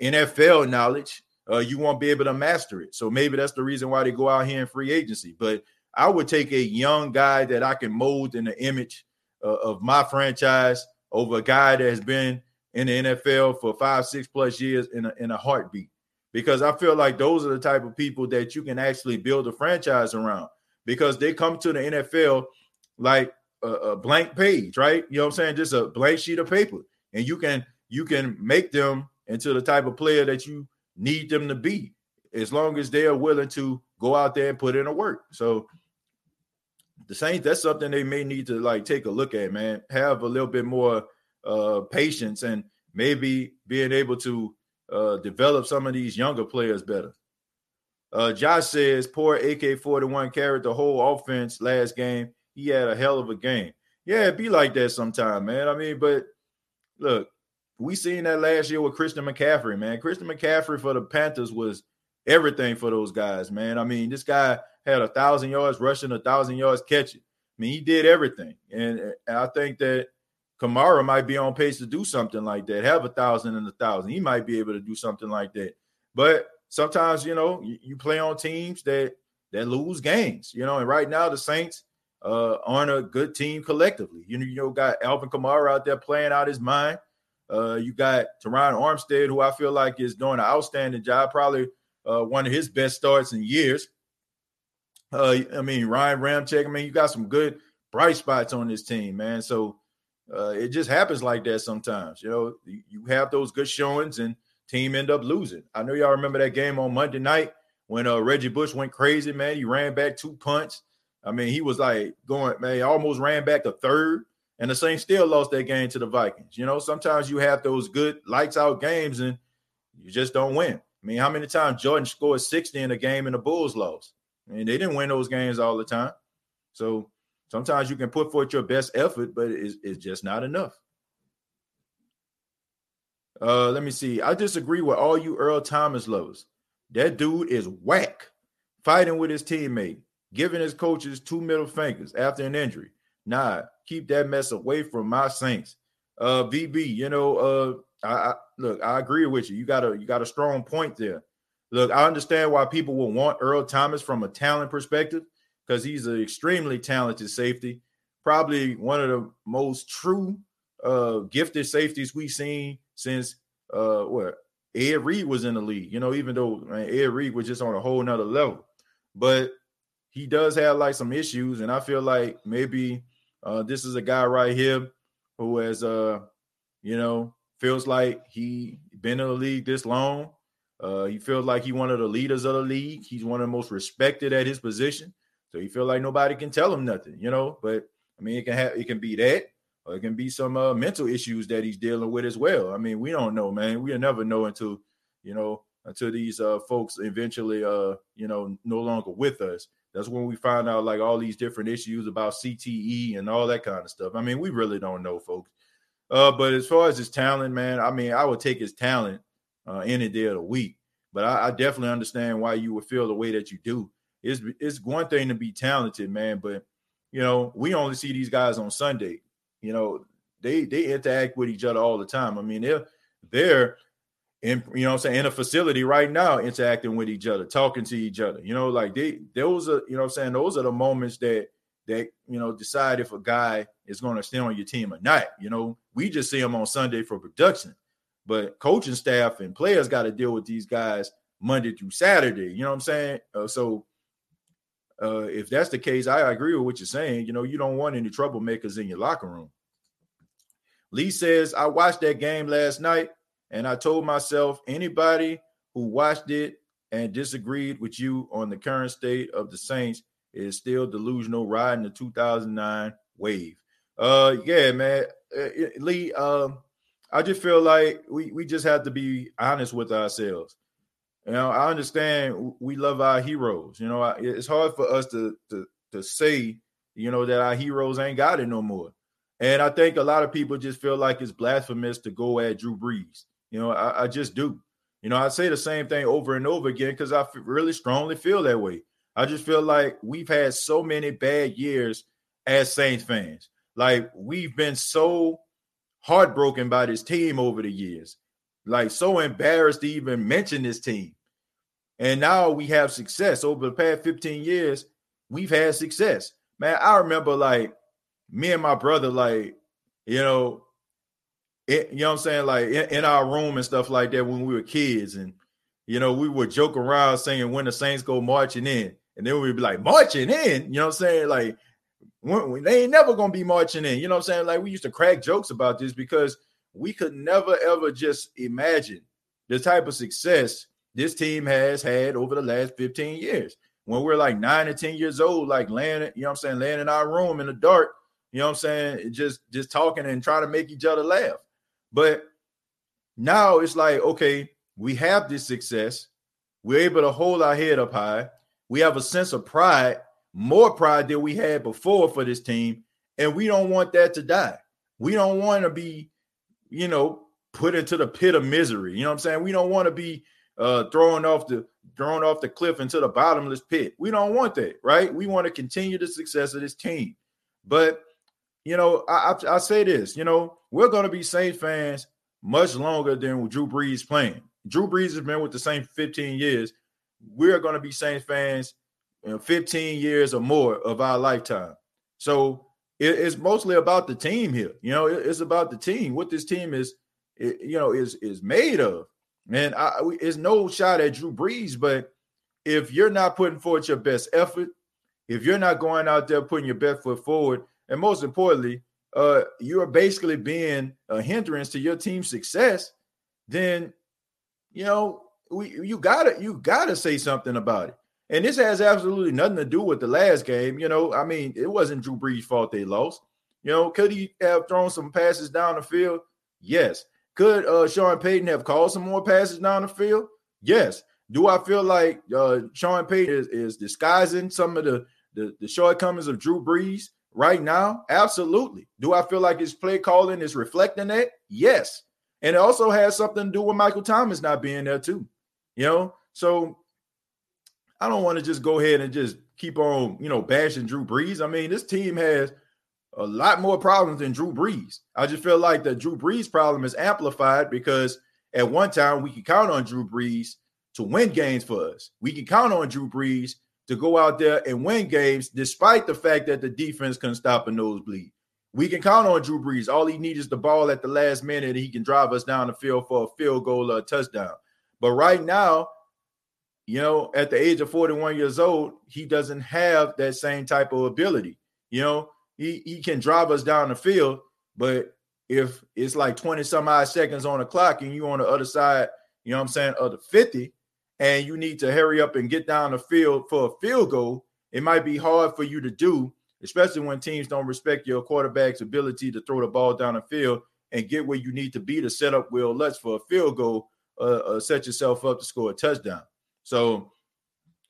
NFL knowledge, uh, you won't be able to master it. So maybe that's the reason why they go out here in free agency. But I would take a young guy that I can mold in the image uh, of my franchise over a guy that has been in the NFL for five, six plus years in a, in a heartbeat. Because I feel like those are the type of people that you can actually build a franchise around because they come to the NFL like a, a blank page, right? You know what I'm saying? Just a blank sheet of paper. And you can you can make them into the type of player that you need them to be, as long as they are willing to go out there and put in a work. So the Saints, that's something they may need to like take a look at, man. Have a little bit more uh patience and maybe being able to uh develop some of these younger players better. Uh Josh says poor AK-41 carried the whole offense last game. He had a hell of a game. Yeah, it be like that sometime, man. I mean, but look, we seen that last year with Christian McCaffrey, man. Christian McCaffrey for the Panthers was everything for those guys, man. I mean, this guy had a thousand yards rushing, a thousand yards catching. I mean, he did everything, and, and I think that Kamara might be on pace to do something like that, have a thousand and a thousand. He might be able to do something like that. But sometimes, you know, you, you play on teams that that lose games, you know, and right now the Saints uh, aren't a good team collectively. You know, you know, got Alvin Kamara out there playing out his mind. Uh, you got Terron Armstead, who I feel like is doing an outstanding job, probably uh, one of his best starts in years. Uh, I mean, Ryan Ramczyk. I mean, you got some good bright spots on this team, man. So uh, it just happens like that sometimes. You know, you have those good showings and team end up losing. I know y'all remember that game on Monday night when uh, Reggie Bush went crazy, man. He ran back two punts. I mean, he was like going, man, almost ran back a third, and the Saints still lost that game to the Vikings. You know, sometimes you have those good lights out games and you just don't win. I mean, how many times Jordan scored 60 in a game and the Bulls lost? I mean, they didn't win those games all the time. So sometimes you can put forth your best effort, but it's, it's just not enough. Uh, let me see. I disagree with all you Earl Thomas lovers. That dude is whack, fighting with his teammate, giving his coaches two middle fingers after an injury. Nah, keep that mess away from my Saints. Uh, VB, you know, uh, I, I look, I agree with you. You got a you got a strong point there. Look, I understand why people will want Earl Thomas from a talent perspective because he's an extremely talented safety, probably one of the most true uh, gifted safeties we've seen since uh, what Ed Reed was in the league. You know, even though man, Ed Reed was just on a whole nother level, but he does have like some issues, and I feel like maybe uh, this is a guy right here who has uh, you know, feels like he been in the league this long uh, he feels like he's one of the leaders of the league. He's one of the most respected at his position. So he feel like nobody can tell him nothing, you know. But I mean, it can have it can be that, it can be some uh, mental issues that he's dealing with as well. I mean, we don't know, man. We'll never know until you know until these uh, folks eventually, uh, you know, no longer with us. That's when we find out like all these different issues about CTE and all that kind of stuff. I mean, we really don't know, folks. Uh, but as far as his talent, man, I mean, I would take his talent uh, any day of the week. But I, I, definitely understand why you would feel the way that you do. It's it's one thing to be talented, man, but you know we only see these guys on Sunday. You know they they interact with each other all the time. I mean they're they're in you know I'm saying in a facility right now interacting with each other, talking to each other. You know like they those are you know I'm saying those are the moments that that you know decide if a guy is going to stay on your team or not. You know we just see them on Sunday for production but coaching staff and players got to deal with these guys Monday through Saturday. You know what I'm saying? Uh, so uh, if that's the case, I agree with what you're saying. You know, you don't want any troublemakers in your locker room. Lee says, I watched that game last night and I told myself anybody who watched it and disagreed with you on the current state of the Saints is still delusional riding the 2009 wave. Uh, yeah, man. Uh, Lee, um, I just feel like we we just have to be honest with ourselves. You know, I understand we love our heroes. You know, it's hard for us to to to say, you know, that our heroes ain't got it no more. And I think a lot of people just feel like it's blasphemous to go at Drew Brees. You know, I, I just do. You know, I say the same thing over and over again because I really strongly feel that way. I just feel like we've had so many bad years as Saints fans. Like we've been so heartbroken by this team over the years, like so embarrassed to even mention this team. And now we have success over the past 15 years. We've had success, man. I remember like me and my brother, like, you know, it, you know what I'm saying? Like in, in, our room and stuff like that when we were kids. And, you know, we would joke around saying when the Saints go marching in. And then we'd be like, marching in, you know I'm saying? Like, they ain't never gonna be marching in. You know what I'm saying? Like we used to crack jokes about this because we could never ever just imagine the type of success this team has had over the last 15 years. When we're like nine or 10 years old, like laying, you know what I'm saying, laying in our room in the dark, you know what I'm saying, just just talking and trying to make each other laugh. But now it's like, okay, we have this success. We're able to hold our head up high. We have a sense of pride more pride than we had before for this team. And we don't want that to die. We don't want to be, you know, put into the pit of misery. You know what I'm saying? We don't want to be uh thrown off the thrown off the cliff into the bottomless pit. We don't want that, right? We want to continue the success of this team. But you know, I, I, I say this, you know, we're going to be Saints fans much longer than Drew Brees playing. Drew Brees has been with the Saints 15 years. We're going to be Saints fans know, 15 years or more of our lifetime. So it, it's mostly about the team here. You know, it, it's about the team. What this team is, it, you know, is is made of. Man, I, it's no shot at Drew Brees, but if you're not putting forward your best effort, if you're not going out there putting your best foot forward, and most importantly, uh, you're basically being a hindrance to your team's success, then you know we you gotta you gotta say something about it. And this has absolutely nothing to do with the last game. You know, I mean, it wasn't Drew Brees' fault they lost. You know, could he have thrown some passes down the field? Yes. Could uh, Sean Payton have called some more passes down the field? Yes. Do I feel like uh, Sean Payton is, is disguising some of the, the, the shortcomings of Drew Brees right now? Absolutely. Do I feel like his play calling is reflecting that? Yes. And it also has something to do with Michael Thomas not being there too. You know, so I don't want to just go ahead and just keep on, you know, bashing Drew Brees. I mean, this team has a lot more problems than Drew Brees. I just feel like the Drew Brees problem is amplified because at one time we could count on Drew Brees to win games for us. We could count on Drew Brees to go out there and win games despite the fact that the defense couldn't stop a nosebleed. We can count on Drew Brees. All he needs is the ball at the last minute, and he can drive us down the field for a field goal or a touchdown. But right now, you know, at the age of 41 years old, he doesn't have that same type of ability. You know, he, he can drive us down the field, but if it's like 20 some odd seconds on the clock and you on the other side, you know what I'm saying, of the 50, and you need to hurry up and get down the field for a field goal, it might be hard for you to do, especially when teams don't respect your quarterback's ability to throw the ball down the field and get where you need to be to set up Wil Lutz for a field goal, uh, uh, set yourself up to score a touchdown. So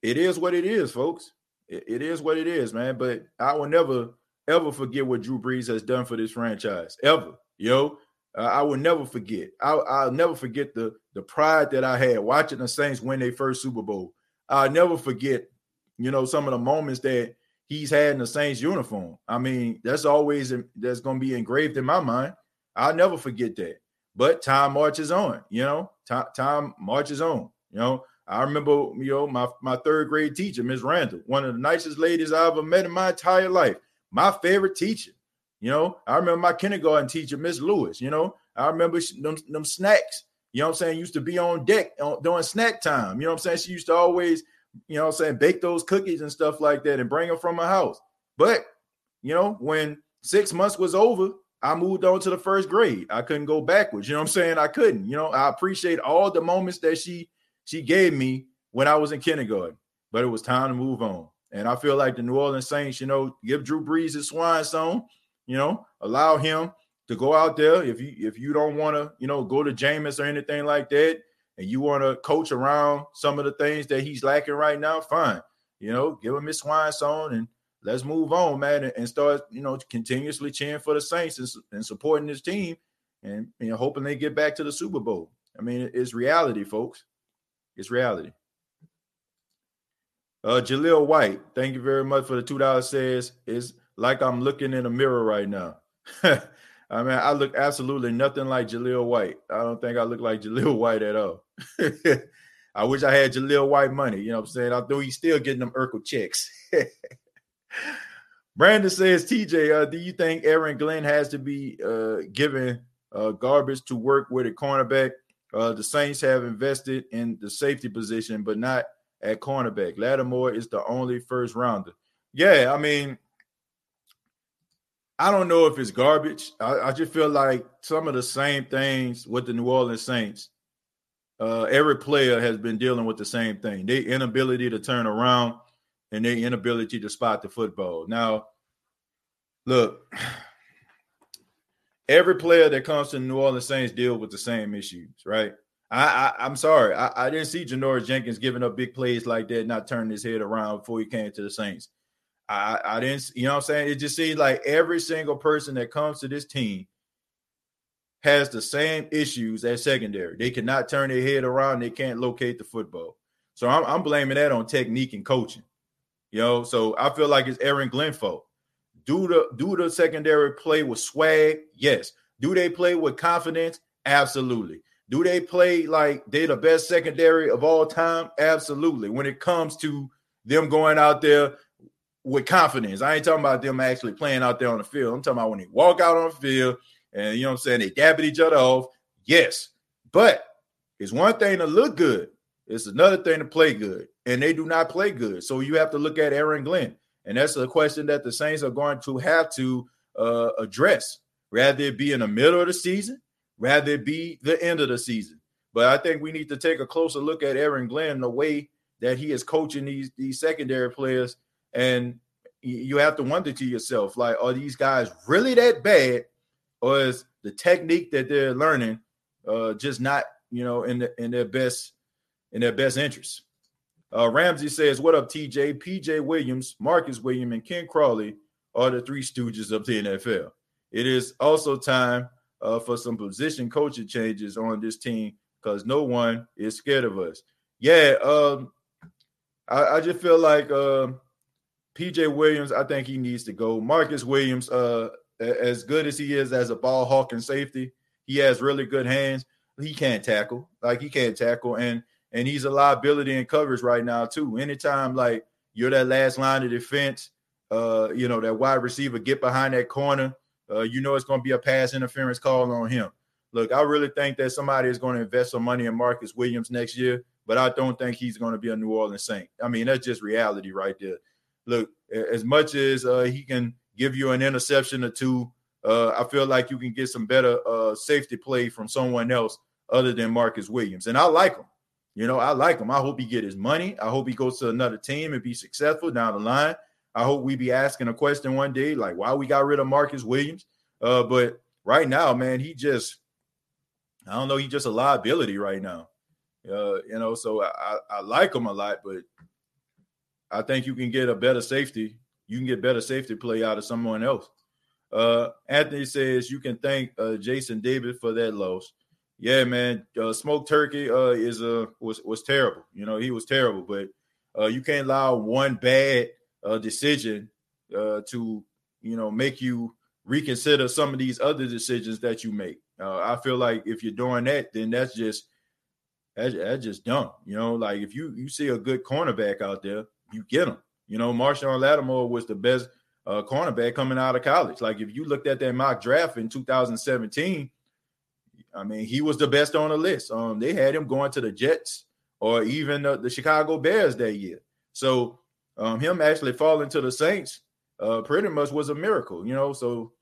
it is what it is, folks. It, it is what it is, man. But I will never ever forget what Drew Brees has done for this franchise. Ever, yo. Uh, I will never forget. I, will never forget the the pride that I had watching the Saints win their first Super Bowl. I'll never forget, you know, some of the moments that he's had in the Saints uniform. I mean, that's always that's going to be engraved in my mind. I'll never forget that. But time marches on. You know, time time marches on. You know, I remember, you know, my, my third grade teacher, Miss Randall, one of the nicest ladies I ever met in my entire life. My favorite teacher. You know, I remember my kindergarten teacher, Miss Lewis. You know, I remember them, them snacks. You know what I'm saying? Used to be on deck on, during snack time. You know what I'm saying? She used to always, you know I'm saying, bake those cookies and stuff like that and bring them from her house. But, you know, when six months was over, I moved on to the first grade. I couldn't go backwards. You know what I'm saying? I couldn't. You know, I appreciate all the moments that she she gave me when I was in kindergarten, but it was time to move on. And I feel like the New Orleans Saints, you know, give Drew Brees his swine song, you know, allow him to go out there. If you if you don't want to, you know, go to Jameis or anything like that, and you want to coach around some of the things that he's lacking right now, fine. You know, give him his swine song and let's move on, man, and, start, you know, continuously cheering for the Saints and, and supporting his team and you know, hoping they get back to the Super Bowl. I mean, it's reality, folks. It's reality. Uh, Jaleel White, thank you very much for the two dollars. Says it's like I'm looking in a mirror right now. I mean, I look absolutely nothing like Jaleel White. I don't think I look like Jaleel White at all. I wish I had Jaleel White money. You know what I'm saying? Although he's still getting them Urkel checks. Brandon says, TJ, uh, do you think Aaron Glenn has to be uh, given uh, garbage to work with a cornerback? Uh, the Saints have invested in the safety position, but not at cornerback. Lattimore is the only first rounder. Yeah, I mean, I don't know if it's garbage. I, I, just feel like some of the same things with the New Orleans Saints. Uh, every player has been dealing with the same thing: their inability to turn around and their inability to spot the football. Now, look, every player that comes to New Orleans Saints deal with the same issues, right? I, I am sorry, I, I didn't see Janoris Jenkins giving up big plays like that, not turning his head around before he came to the Saints. I, I didn't, you know what I'm saying? It just seems like every single person that comes to this team has the same issues as secondary. They cannot turn their head around, they can't locate the football. So I'm, I'm blaming that on technique and coaching. You know, so I feel like it's Aaron Glenn fault. Do the do the secondary play with swag? Yes. Do they play with confidence? Absolutely. Do they play like they the best secondary of all time? Absolutely. When it comes to them going out there with confidence, I ain't talking about them actually playing out there on the field. I'm talking about when they walk out on the field and you know what I'm saying they dabbing each other off. Yes, but it's one thing to look good. It's another thing to play good, and they do not play good. So you have to look at Aaron Glenn, and that's a question that the Saints are going to have to uh, address. Rather it be in the middle of the season, rather it be the end of the season. But I think we need to take a closer look at Aaron Glenn, the way that he is coaching these these secondary players, and you have to wonder to yourself, like, are these guys really that bad, or is the technique that they're learning uh, just not, you know, in the, in their best in their best interest? Uh, Ramsey says, "What up, TJ? PJ Williams, Marcus Williams, and Ken Crawley are the three stooges of the NFL. It is also time uh, for some position coaching changes on this team because no one is scared of us. Yeah, um, I, I, just feel like uh, PJ Williams. I think he needs to go. Marcus Williams, uh, as good as he is as a ball hawking safety, he has really good hands. He can't tackle, like he can't tackle, and and he's a liability in coverage right now too. Anytime like you're that last line of defense, uh, you know that wide receiver get behind that corner uh, you know it's going to be a pass interference call on him. Look, I really think that somebody is going to invest some money in Marcus Williams next year, but I don't think he's going to be a New Orleans Saint. I mean, that's just reality right there. Look, as much as uh, he can give you an interception or two, uh, I feel like you can get some better uh, safety play from someone else other than Marcus Williams. And I like him. You know, I like him. I hope he get his money. I hope he goes to another team and be successful down the line. I hope we be asking a question one day, like why we got rid of Marcus Williams. Uh, but right now, man, he just I don't know, he's just a liability right now. Uh, you know, so I, I like him a lot, but I think you can get a better safety. You can get better safety play out of someone else. Uh, Anthony says you can thank uh, Jason David for that loss. Yeah, man. Uh, Smoke Turkey uh, is a uh, was was terrible. You know, he was terrible, but uh, you can't allow one bad uh, decision uh, to you know make you reconsider some of these other decisions that you make. Uh, I feel like if you're doing that, then that's just that's, that's just dumb. You know, like if you you see a good cornerback out there, you get him. You know, Marshon Lattimore was the best uh, cornerback coming out of college. Like if you looked at that mock draft in 2017, I mean, he was the best on the list. Um, they had him going to the Jets or even uh, the Chicago Bears that year. So um, him actually falling to the Saints uh, pretty much was a miracle, you know. So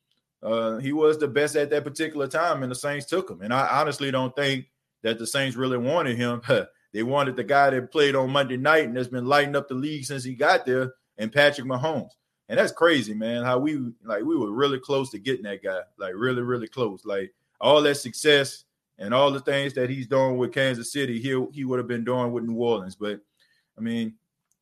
uh, he was the best at that particular time, and the Saints took him. And I honestly don't think that the Saints really wanted him. they wanted the guy that played on Monday night and has been lighting up the league since he got there, and Patrick Mahomes. And that's crazy, man. How we like we were really close to getting that guy, like really, really close. Like all that success and all the things that he's doing with Kansas City, he he would have been doing with New Orleans. But I mean,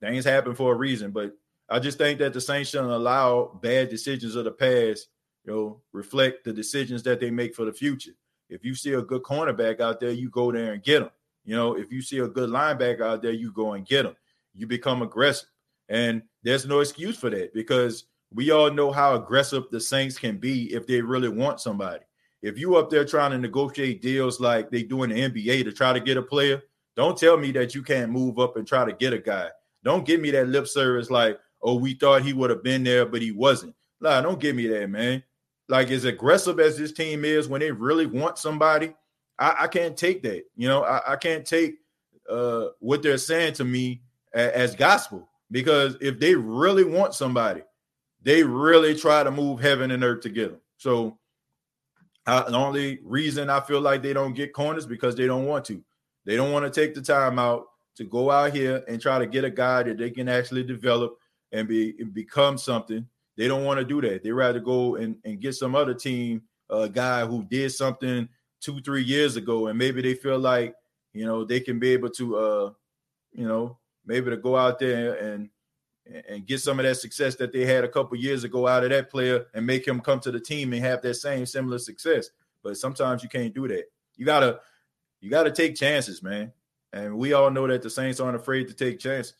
Things happen for a reason, but I just think that the Saints shouldn't allow bad decisions of the past, you know, reflect the decisions that they make for the future. If you see a good cornerback out there, you go there and get him. You know, if you see a good linebacker out there, you go and get him. You become aggressive. And there's no excuse for that because we all know how aggressive the Saints can be if they really want somebody. If you up there trying to negotiate deals like they do in the NBA to try to get a player, don't tell me that you can't move up and try to get a guy. Don't give me that lip service like, oh, we thought he would have been there, but he wasn't. Nah, don't give me that, man. Like as aggressive as this team is when they really want somebody, I, I can't take that. You know, I, I can't take uh, what they're saying to me as, as gospel because if they really want somebody, they really try to move heaven and earth together. So the only reason I feel like they don't get corners because they don't want to. They don't want to take the time out to go out here and try to get a guy that they can actually develop and be become something. They don't want to do that. They rather go and, and get some other team, a uh, guy who did something two, three years ago, and maybe they feel like you know they can be able to, uh, you know, maybe to go out there and and get some of that success that they had a couple years ago out of that player and make him come to the team and have that same similar success. But sometimes you can't do that. You gotta you gotta take chances, man. And we all know that the Saints aren't afraid to take chances.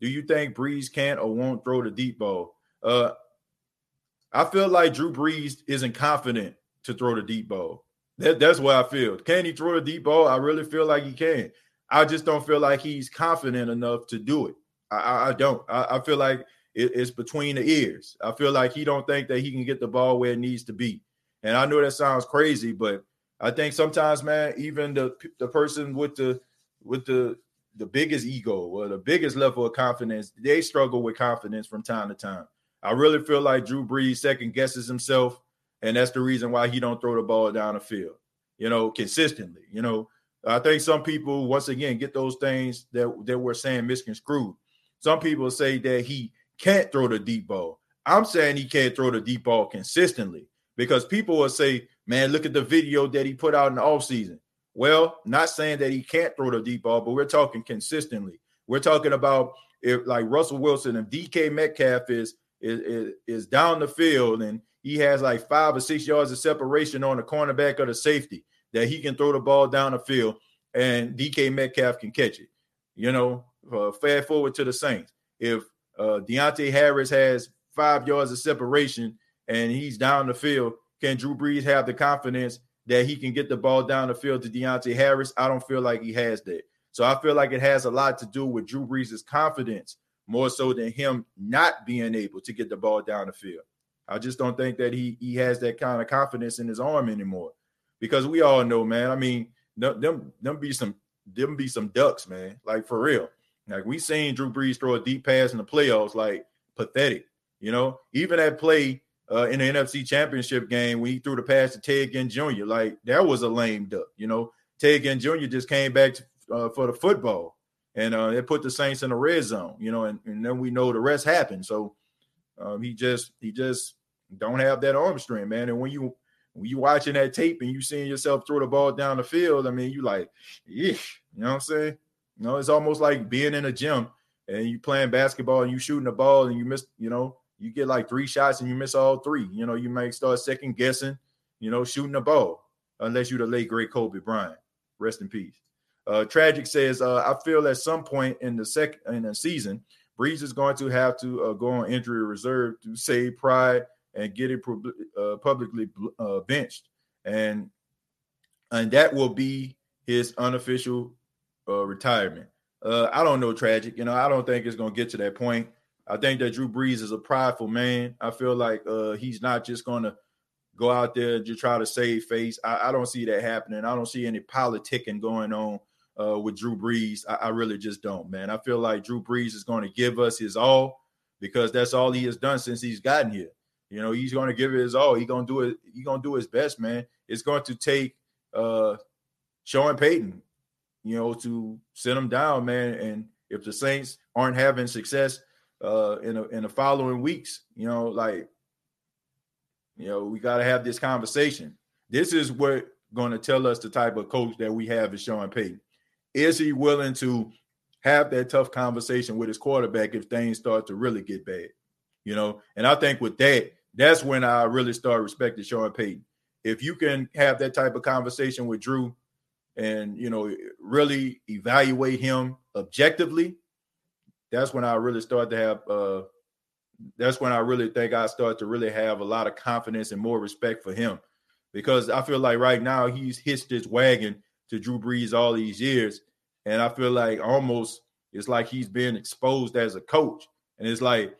Do you think Brees can't or won't throw the deep ball? Uh, I feel like Drew Brees isn't confident to throw the deep ball. That, that's what I feel. Can he throw the deep ball? I really feel like he can. I just don't feel like he's confident enough to do it. I, I don't. I, I, feel like it, it's between the ears. I feel like he don't think that he can get the ball where it needs to be. And I know that sounds crazy, but I think sometimes, man, even the the person with the with the the biggest ego or the biggest level of confidence, they struggle with confidence from time to time. I really feel like Drew Brees second guesses himself, and that's the reason why he don't throw the ball down the field, you know, consistently. You know, I think some people once again get those things that that we're saying misconstrued. Some people say that he can't throw the deep ball. I'm saying he can't throw the deep ball consistently because people will say, man, look at the video that he put out in the offseason. Well, not saying that he can't throw the deep ball, but we're talking consistently. We're talking about if like Russell Wilson and DK Metcalf is is, is down the field and he has like five or six yards of separation on the cornerback or the safety that he can throw the ball down the field and DK Metcalf can catch it. You know, uh, fast forward to the Saints. If uh, Deonte Harris has five yards of separation and he's down the field, can Drew Brees have the confidence that he can get the ball down the field to Deonte Harris? I don't feel like he has that. So I feel like it has a lot to do with Drew Brees' confidence more so than him not being able to get the ball down the field. I just don't think that he he has that kind of confidence in his arm anymore. Because we all know, man. I mean, them them be some them be some ducks, man. Like for real. Like we seen Drew Brees throw a deep pass in the playoffs, like pathetic. You know, even that play uh, in the NFC Championship game when he threw the pass to Ted Ginn Jr., like that was a lame duck. You know, Ted Ginn Jr. just came back to, uh, for the football and uh, it put the Saints in the red zone, you know, and, and then we know the rest happened. So um, he just he just don't have that arm strength, man. And when you when you watching that tape and you seeing yourself throw the ball down the field, I mean, you like, yeah, you know what I'm saying? You know, it's almost like being in a gym and you playing basketball and you shooting the ball and you miss, you know, you get like three shots and you miss all three. You know, you might start second guessing, you know, shooting the ball, unless you're the late great Kobe Bryant. Rest in peace. Uh, Tragic says, uh, I feel at some point in the second in the season, Brees is going to have to uh, go on injury reserve to save pride and get it uh, publicly uh, benched, and and that will be his unofficial uh, retirement. I don't know, Tragic. You know, I don't think it's going to get to that point. I think that Drew Brees is a prideful man. I feel like he's not just going to go out there and just try to save face. I, I, don't see that happening. I don't see any politicking going on uh, with Drew Brees. I, I, really just don't, man. I feel like Drew Brees is going to give us his all because that's all he has done since he's gotten here. You know, he's going to give it his all. He's going to do it. He's going to do his best, man. It's going to take uh, Sean Payton, you know, to sit him down, man. And if the Saints aren't having success uh, in a, in the following weeks, you know, like, you know, we got to have this conversation. This is what going to tell us the type of coach that we have is Sean Payton. Is he willing to have that tough conversation with his quarterback if things start to really get bad? You know, and I think with that, that's when I really start respecting Sean Payton. If you can have that type of conversation with Drew and you know really evaluate him objectively, that's when I really start to have uh that's when I really think I start to really have a lot of confidence and more respect for him. Because I feel like right now he's hitched his wagon to Drew Brees all these years. And I feel like almost it's like he's being exposed as a coach. And it's like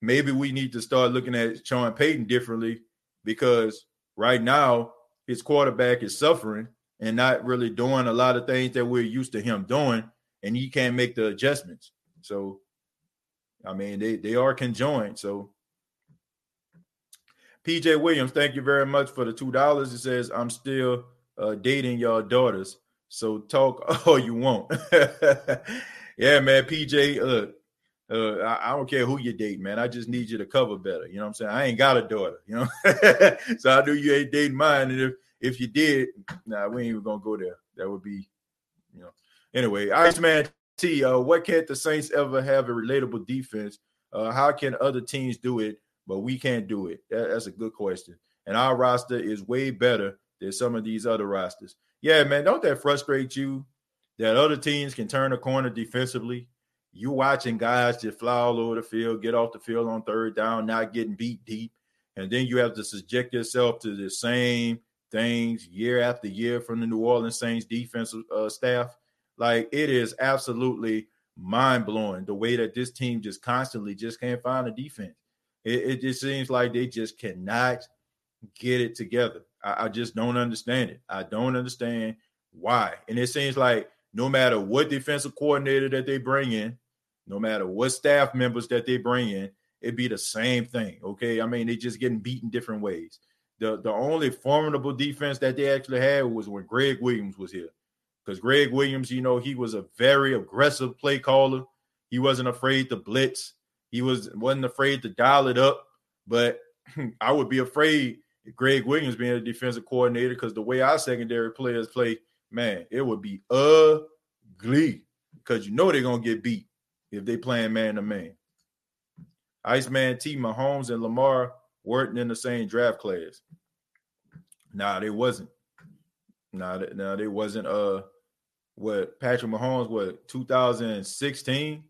maybe we need to start looking at Sean Payton differently because right now his quarterback is suffering and not really doing a lot of things that we're used to him doing, and he can't make the adjustments. So, I mean, they, they are conjoined. So, PJ Williams, thank you very much for the two dollars. It says I'm still uh, dating your daughters. So talk all you want. yeah, man. PJ, uh, uh, I, I, don't care who you date, man. I just need you to cover better. You know what I'm saying? I ain't got a daughter, you know. so I knew you ain't dating mine. And if if you did, nah, we ain't even gonna go there. That would be, you know. Anyway, Iceman T, uh, what can't the Saints ever have a relatable defense? Uh, how can other teams do it, but we can't do it? That, that's a good question. And our roster is way better than some of these other rosters. Yeah, man, don't that frustrate you that other teams can turn a corner defensively? You watching guys just fly all over the field, get off the field on third down, not getting beat deep. and then you have to subject yourself to the same things year after year from the New Orleans Saints defensive uh, staff. Like it is absolutely mind blowing the way that this team just constantly just can't find a defense. It, it just seems like they just cannot get it together. I, I just don't understand it. I don't understand why. And it seems like no matter what defensive coordinator that they bring in, no matter what staff members that they bring in, it'd be the same thing. Okay. I mean, they just getting beaten different ways. The the only formidable defense that they actually had was when Gregg Williams was here. Because Gregg Williams, you know, he was a very aggressive play caller. He wasn't afraid to blitz. He was wasn't afraid to dial it up. But I would be afraid Gregg Williams being a defensive coordinator because the way our secondary players play, man, it would be ugly because you know they're gonna get beat if they playing man to man. Iceman T, Mahomes, and Lamar weren't in the same draft class. Nah, they wasn't. Nah, they, nah, they wasn't. Uh, what Patrick Mahomes? What 2016?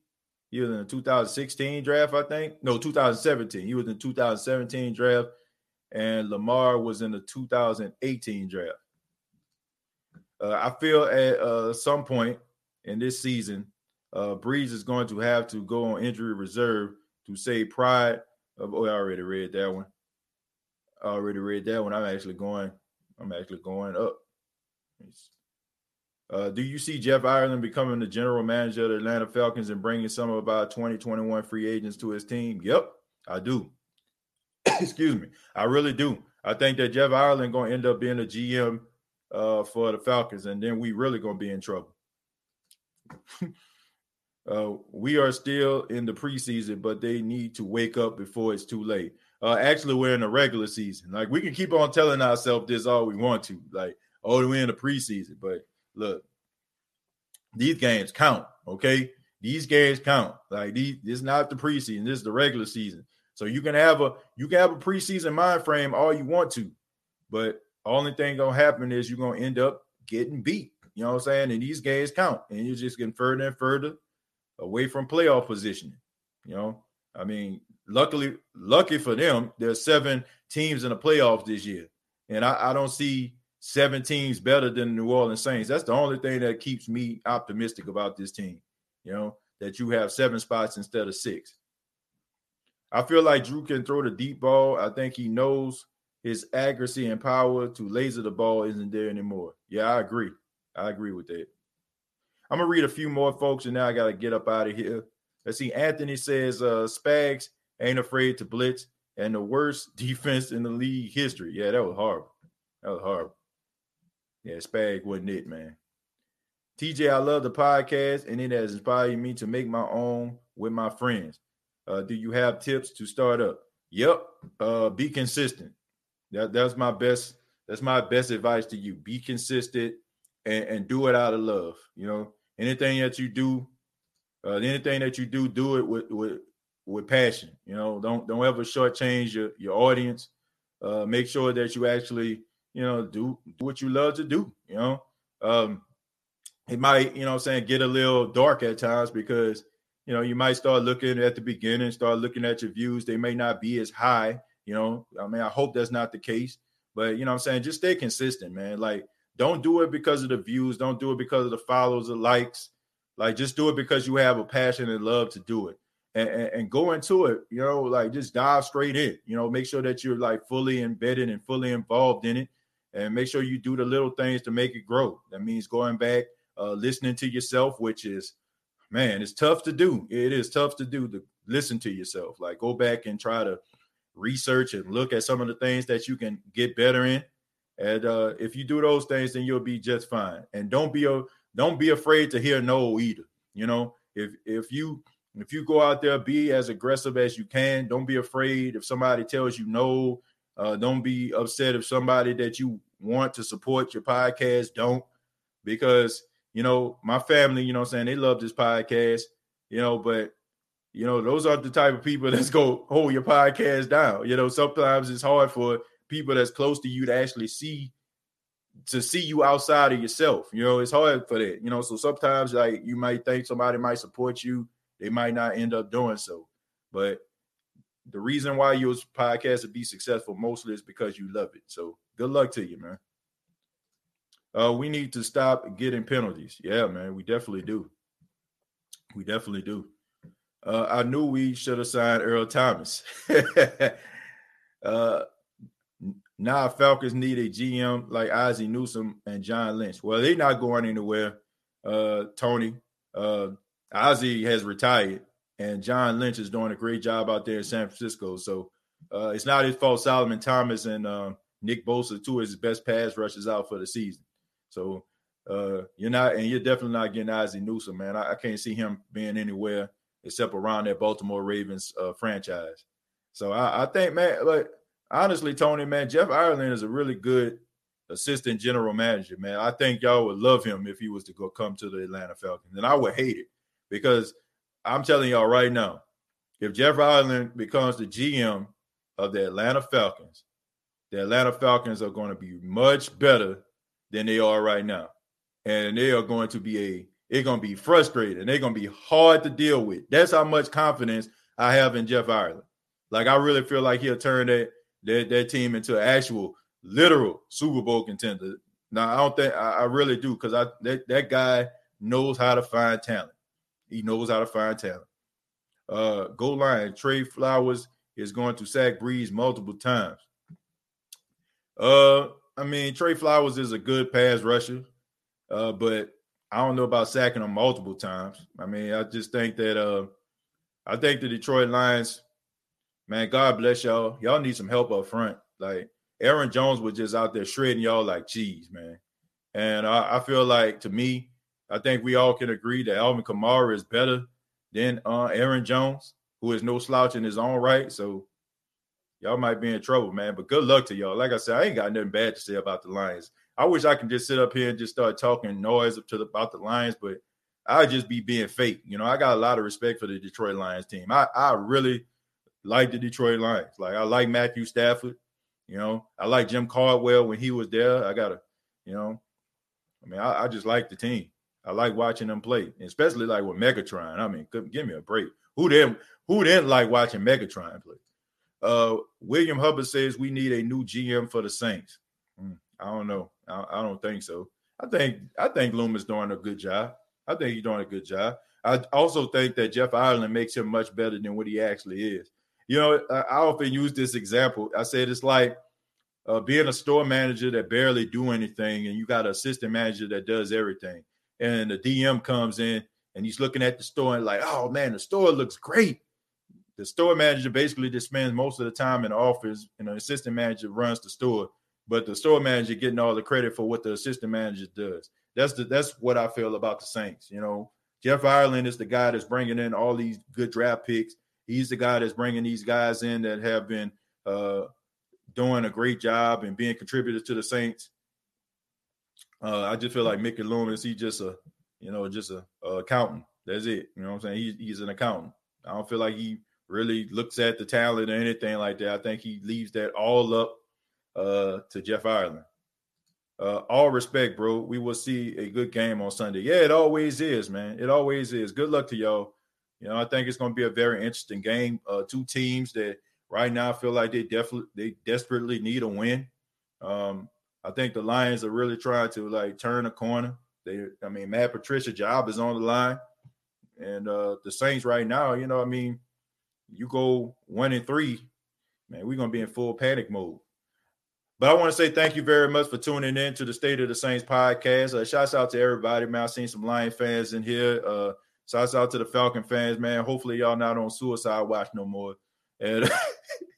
He was in the 2016 draft, I think. No, 2017. He was in the 2017 draft, and Lamar was in the 2018 draft. Uh, I feel at uh, some point in this season, uh, Brees is going to have to go on injury reserve to save pride. Of, oh, I already read that one. I already read that one. I'm actually going. I'm actually going up. Uh, do you see Jeff Ireland becoming the general manager of the Atlanta Falcons and bringing some of our 2021 free agents to his team? Yep, I do. Excuse me. I really do. I think that Jeff Ireland going to end up being a GM uh, for the Falcons, and then we really going to be in trouble. uh, we are still in the preseason, but they need to wake up before it's too late. Uh, actually, we're in the regular season. Like we can keep on telling ourselves this all we want to, like, oh, we're in the preseason. But look, these games count. Okay, these games count. Like these, this is not the preseason. This is the regular season. So you can have a you can have a preseason mind frame all you want to, but only thing gonna happen is you're gonna end up getting beat. You know what I'm saying? And these games count, and you're just getting further and further away from playoff positioning. You know, I mean, luckily, lucky for them, there's seven teams in the playoffs this year, and I, I don't see seven teams better than the New Orleans Saints. That's the only thing that keeps me optimistic about this team. You know, that you have seven spots instead of six. I feel like Drew can throw the deep ball. I think he knows his accuracy and power to laser the ball isn't there anymore. Yeah, I agree. I agree with that. I'm gonna read a few more folks, and now I gotta get up out of here. Let's see. Anthony says uh Spags ain't afraid to blitz, and the worst defense in the league history. Yeah, that was horrible. That was horrible. Yeah, Spag wasn't it, man. TJ, I love the podcast, and it has inspired me to make my own with my friends. Uh, do you have tips to start up? Yep. Uh, be consistent. That that's my best. That's my best advice to you. Be consistent and, and do it out of love. You know, anything that you do, uh, anything that you do, do it with with with passion. You know, don't don't ever shortchange your your audience. Uh, make sure that you actually, you know, do do what you love to do. You know, um, it might, you know, I'm saying get a little dark at times because you know you might start looking at the beginning, start looking at your views. They may not be as high. You know, I mean, I hope that's not the case. But you know, I'm saying just stay consistent, man. Like don't do it because of the views. Don't do it because of the follows or likes. Like just do it because you have a passion and love to do it. And, and, and, go into it, you know, like just dive straight in, you know, make sure that you're like fully embedded and fully involved in it. And make sure you do the little things to make it grow. That means going back, uh, listening to yourself, which is, man, it's tough to do. It is tough to do to listen to yourself. Like go back and try to research and look at some of the things that you can get better in and uh, if you do those things, then you'll be just fine. And don't be a don't be afraid to hear no either. You know, if if you if you go out there, be as aggressive as you can. Don't be afraid if somebody tells you no. Uh, don't be upset if somebody that you want to support your podcast don't, because you know my family. You know, I'm saying they love this podcast. You know, but you know those are the type of people that's go hold your podcast down. You know, sometimes it's hard for people that's close to you to actually see to see you outside of yourself. You know, it's hard for that. You know, so sometimes like you might think somebody might support you, they might not end up doing so. But the reason why your podcast would be successful mostly is because you love it. So good luck to you, man. Uh, we need to stop getting penalties. Yeah, man, we definitely do. We definitely do. Uh, I knew we should have signed Earl Thomas. uh, now Falcons need a GM like Ozzie Newsome and John Lynch. Well, they're not going anywhere. Uh, Tony, uh, Ozzie has retired, and John Lynch is doing a great job out there in San Francisco. So uh, it's not his fault. Solomon Thomas and uh, Nick Bosa, two of his best pass rushes out for the season. So uh, you're not, and you're definitely not getting Ozzie Newsome, man. I, I, can't see him being anywhere except around that Baltimore Ravens uh, franchise. So I, I, think, man, like honestly, Tony, man, Jeff Ireland is a really good assistant general manager, man. I think y'all would love him if he was to go come to the Atlanta Falcons, and I would hate it because I'm telling y'all right now, if Jeff Ireland becomes the GM of the Atlanta Falcons, the Atlanta Falcons are going to be much better than they are right now. And they are going to be a it's going to be frustrating. They're going to be hard to deal with. That's how much confidence I have in Jeff Ireland. Like I really feel like he'll turn that that, that team into an actual literal Super Bowl contender. Now I don't think I, I really do because I that, that guy knows how to find talent. He knows how to find talent. Uh, goal line Trey Flowers is going to sack Brees multiple times. Uh, I mean, Trey Flowers is a good pass rusher, uh, but I don't know about sacking him multiple times. I mean, I just think that uh, I think the Detroit Lions, man, God bless y'all. Y'all need some help up front. Like Aaron Jones was just out there shredding y'all like cheese, man. And I, I feel like to me, I think we all can agree that Alvin Kamara is better than uh, Aaron Jones, who is no slouch in his own right. So y'all might be in trouble, man. But good luck to y'all. Like I said, I ain't got nothing bad to say about the Lions. I wish I could just sit up here and just start talking noise up to the, about the Lions, but I'd just be being fake. You know, I got a lot of respect for the Detroit Lions team. I, I really like the Detroit Lions. Like I like Matthew Stafford. You know, I like Jim Caldwell when he was there. I gotta, you know, I mean, I, I just like the team. I like watching them play, especially like with Megatron. I mean, give me a break. Who didn't who didn't like watching Megatron play? Uh, William Hubbard says we need a new GM for the Saints. Mm, I don't know. I, I, don't think so. I think I think Loomis doing a good job. I think he's doing a good job. I also think that Jeff Ireland makes him much better than what he actually is. You know, I, I often use this example. I said it's like uh, being a store manager that barely do anything, and you got an assistant manager that does everything. And the DM comes in and he's looking at the store and like, oh man, the store looks great the store manager basically just spends most of the time in the office, and the assistant manager runs the store. But the store manager getting all the credit for what the assistant manager does. That's the that's what I feel about the Saints. You know, Jeff Ireland is the guy that's bringing in all these good draft picks. He's the guy that's bringing these guys in that have been uh, doing a great job and being contributors to the Saints. Uh, I just feel like Mickey Loomis, he's just a, you know, just a, a, accountant. That's it. You know what I'm saying? He, he's an accountant. I don't feel like he really looks at the talent or anything like that. I think he leaves that all up uh, to Jeff Ireland. Uh, all respect, bro. We will see a good game on Sunday. Yeah, it always is, man. It always is. Good luck to y'all. You know, I think it's going to be a very interesting game. Uh, two teams that right now feel like they definitely they desperately need a win. Um, I think the Lions are really trying to like turn a corner. They, I mean, Matt Patricia job is on the line, and uh, the Saints right now, you know, I mean, you go one and three, man, we're gonna be in full panic mode. But I want to say thank you very much for tuning in to the State of the Saints podcast. Uh, shouts out to everybody, man. I've seen some Lion fans in here. Uh, shouts out to the Falcon fans, man. Hopefully y'all not on suicide watch no more. And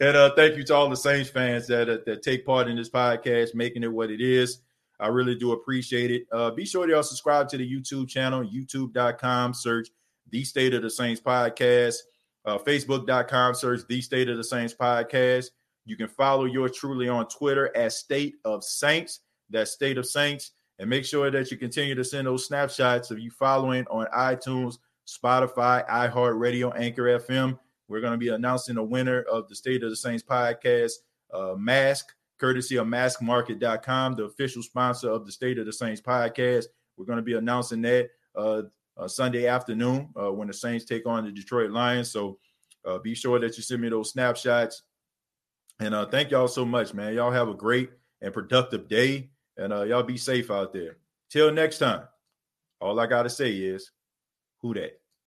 and uh, thank you to all the Saints fans that uh, that take part in this podcast, making it what it is. I really do appreciate it. Uh, be sure to y'all subscribe to the YouTube channel, youtube.com, search the State of the Saints podcast. Uh, Facebook.com, search the State of the Saints podcast. You can follow yours truly on Twitter at State of Saints. That's State of Saints. And make sure that you continue to send those snapshots of you following on iTunes, Spotify, iHeartRadio, Anchor FM. We're going to be announcing the winner of the State of the Saints podcast uh, mask, courtesy of maskmarket.com, the official sponsor of the State of the Saints podcast. We're going to be announcing that uh, uh, Sunday afternoon uh, when the Saints take on the Detroit Lions. So Uh, be sure that you send me those snapshots. And uh, thank y'all so much, man. Y'all have a great and productive day. And y'all be safe out there. Till next time, all I got to say is, who that?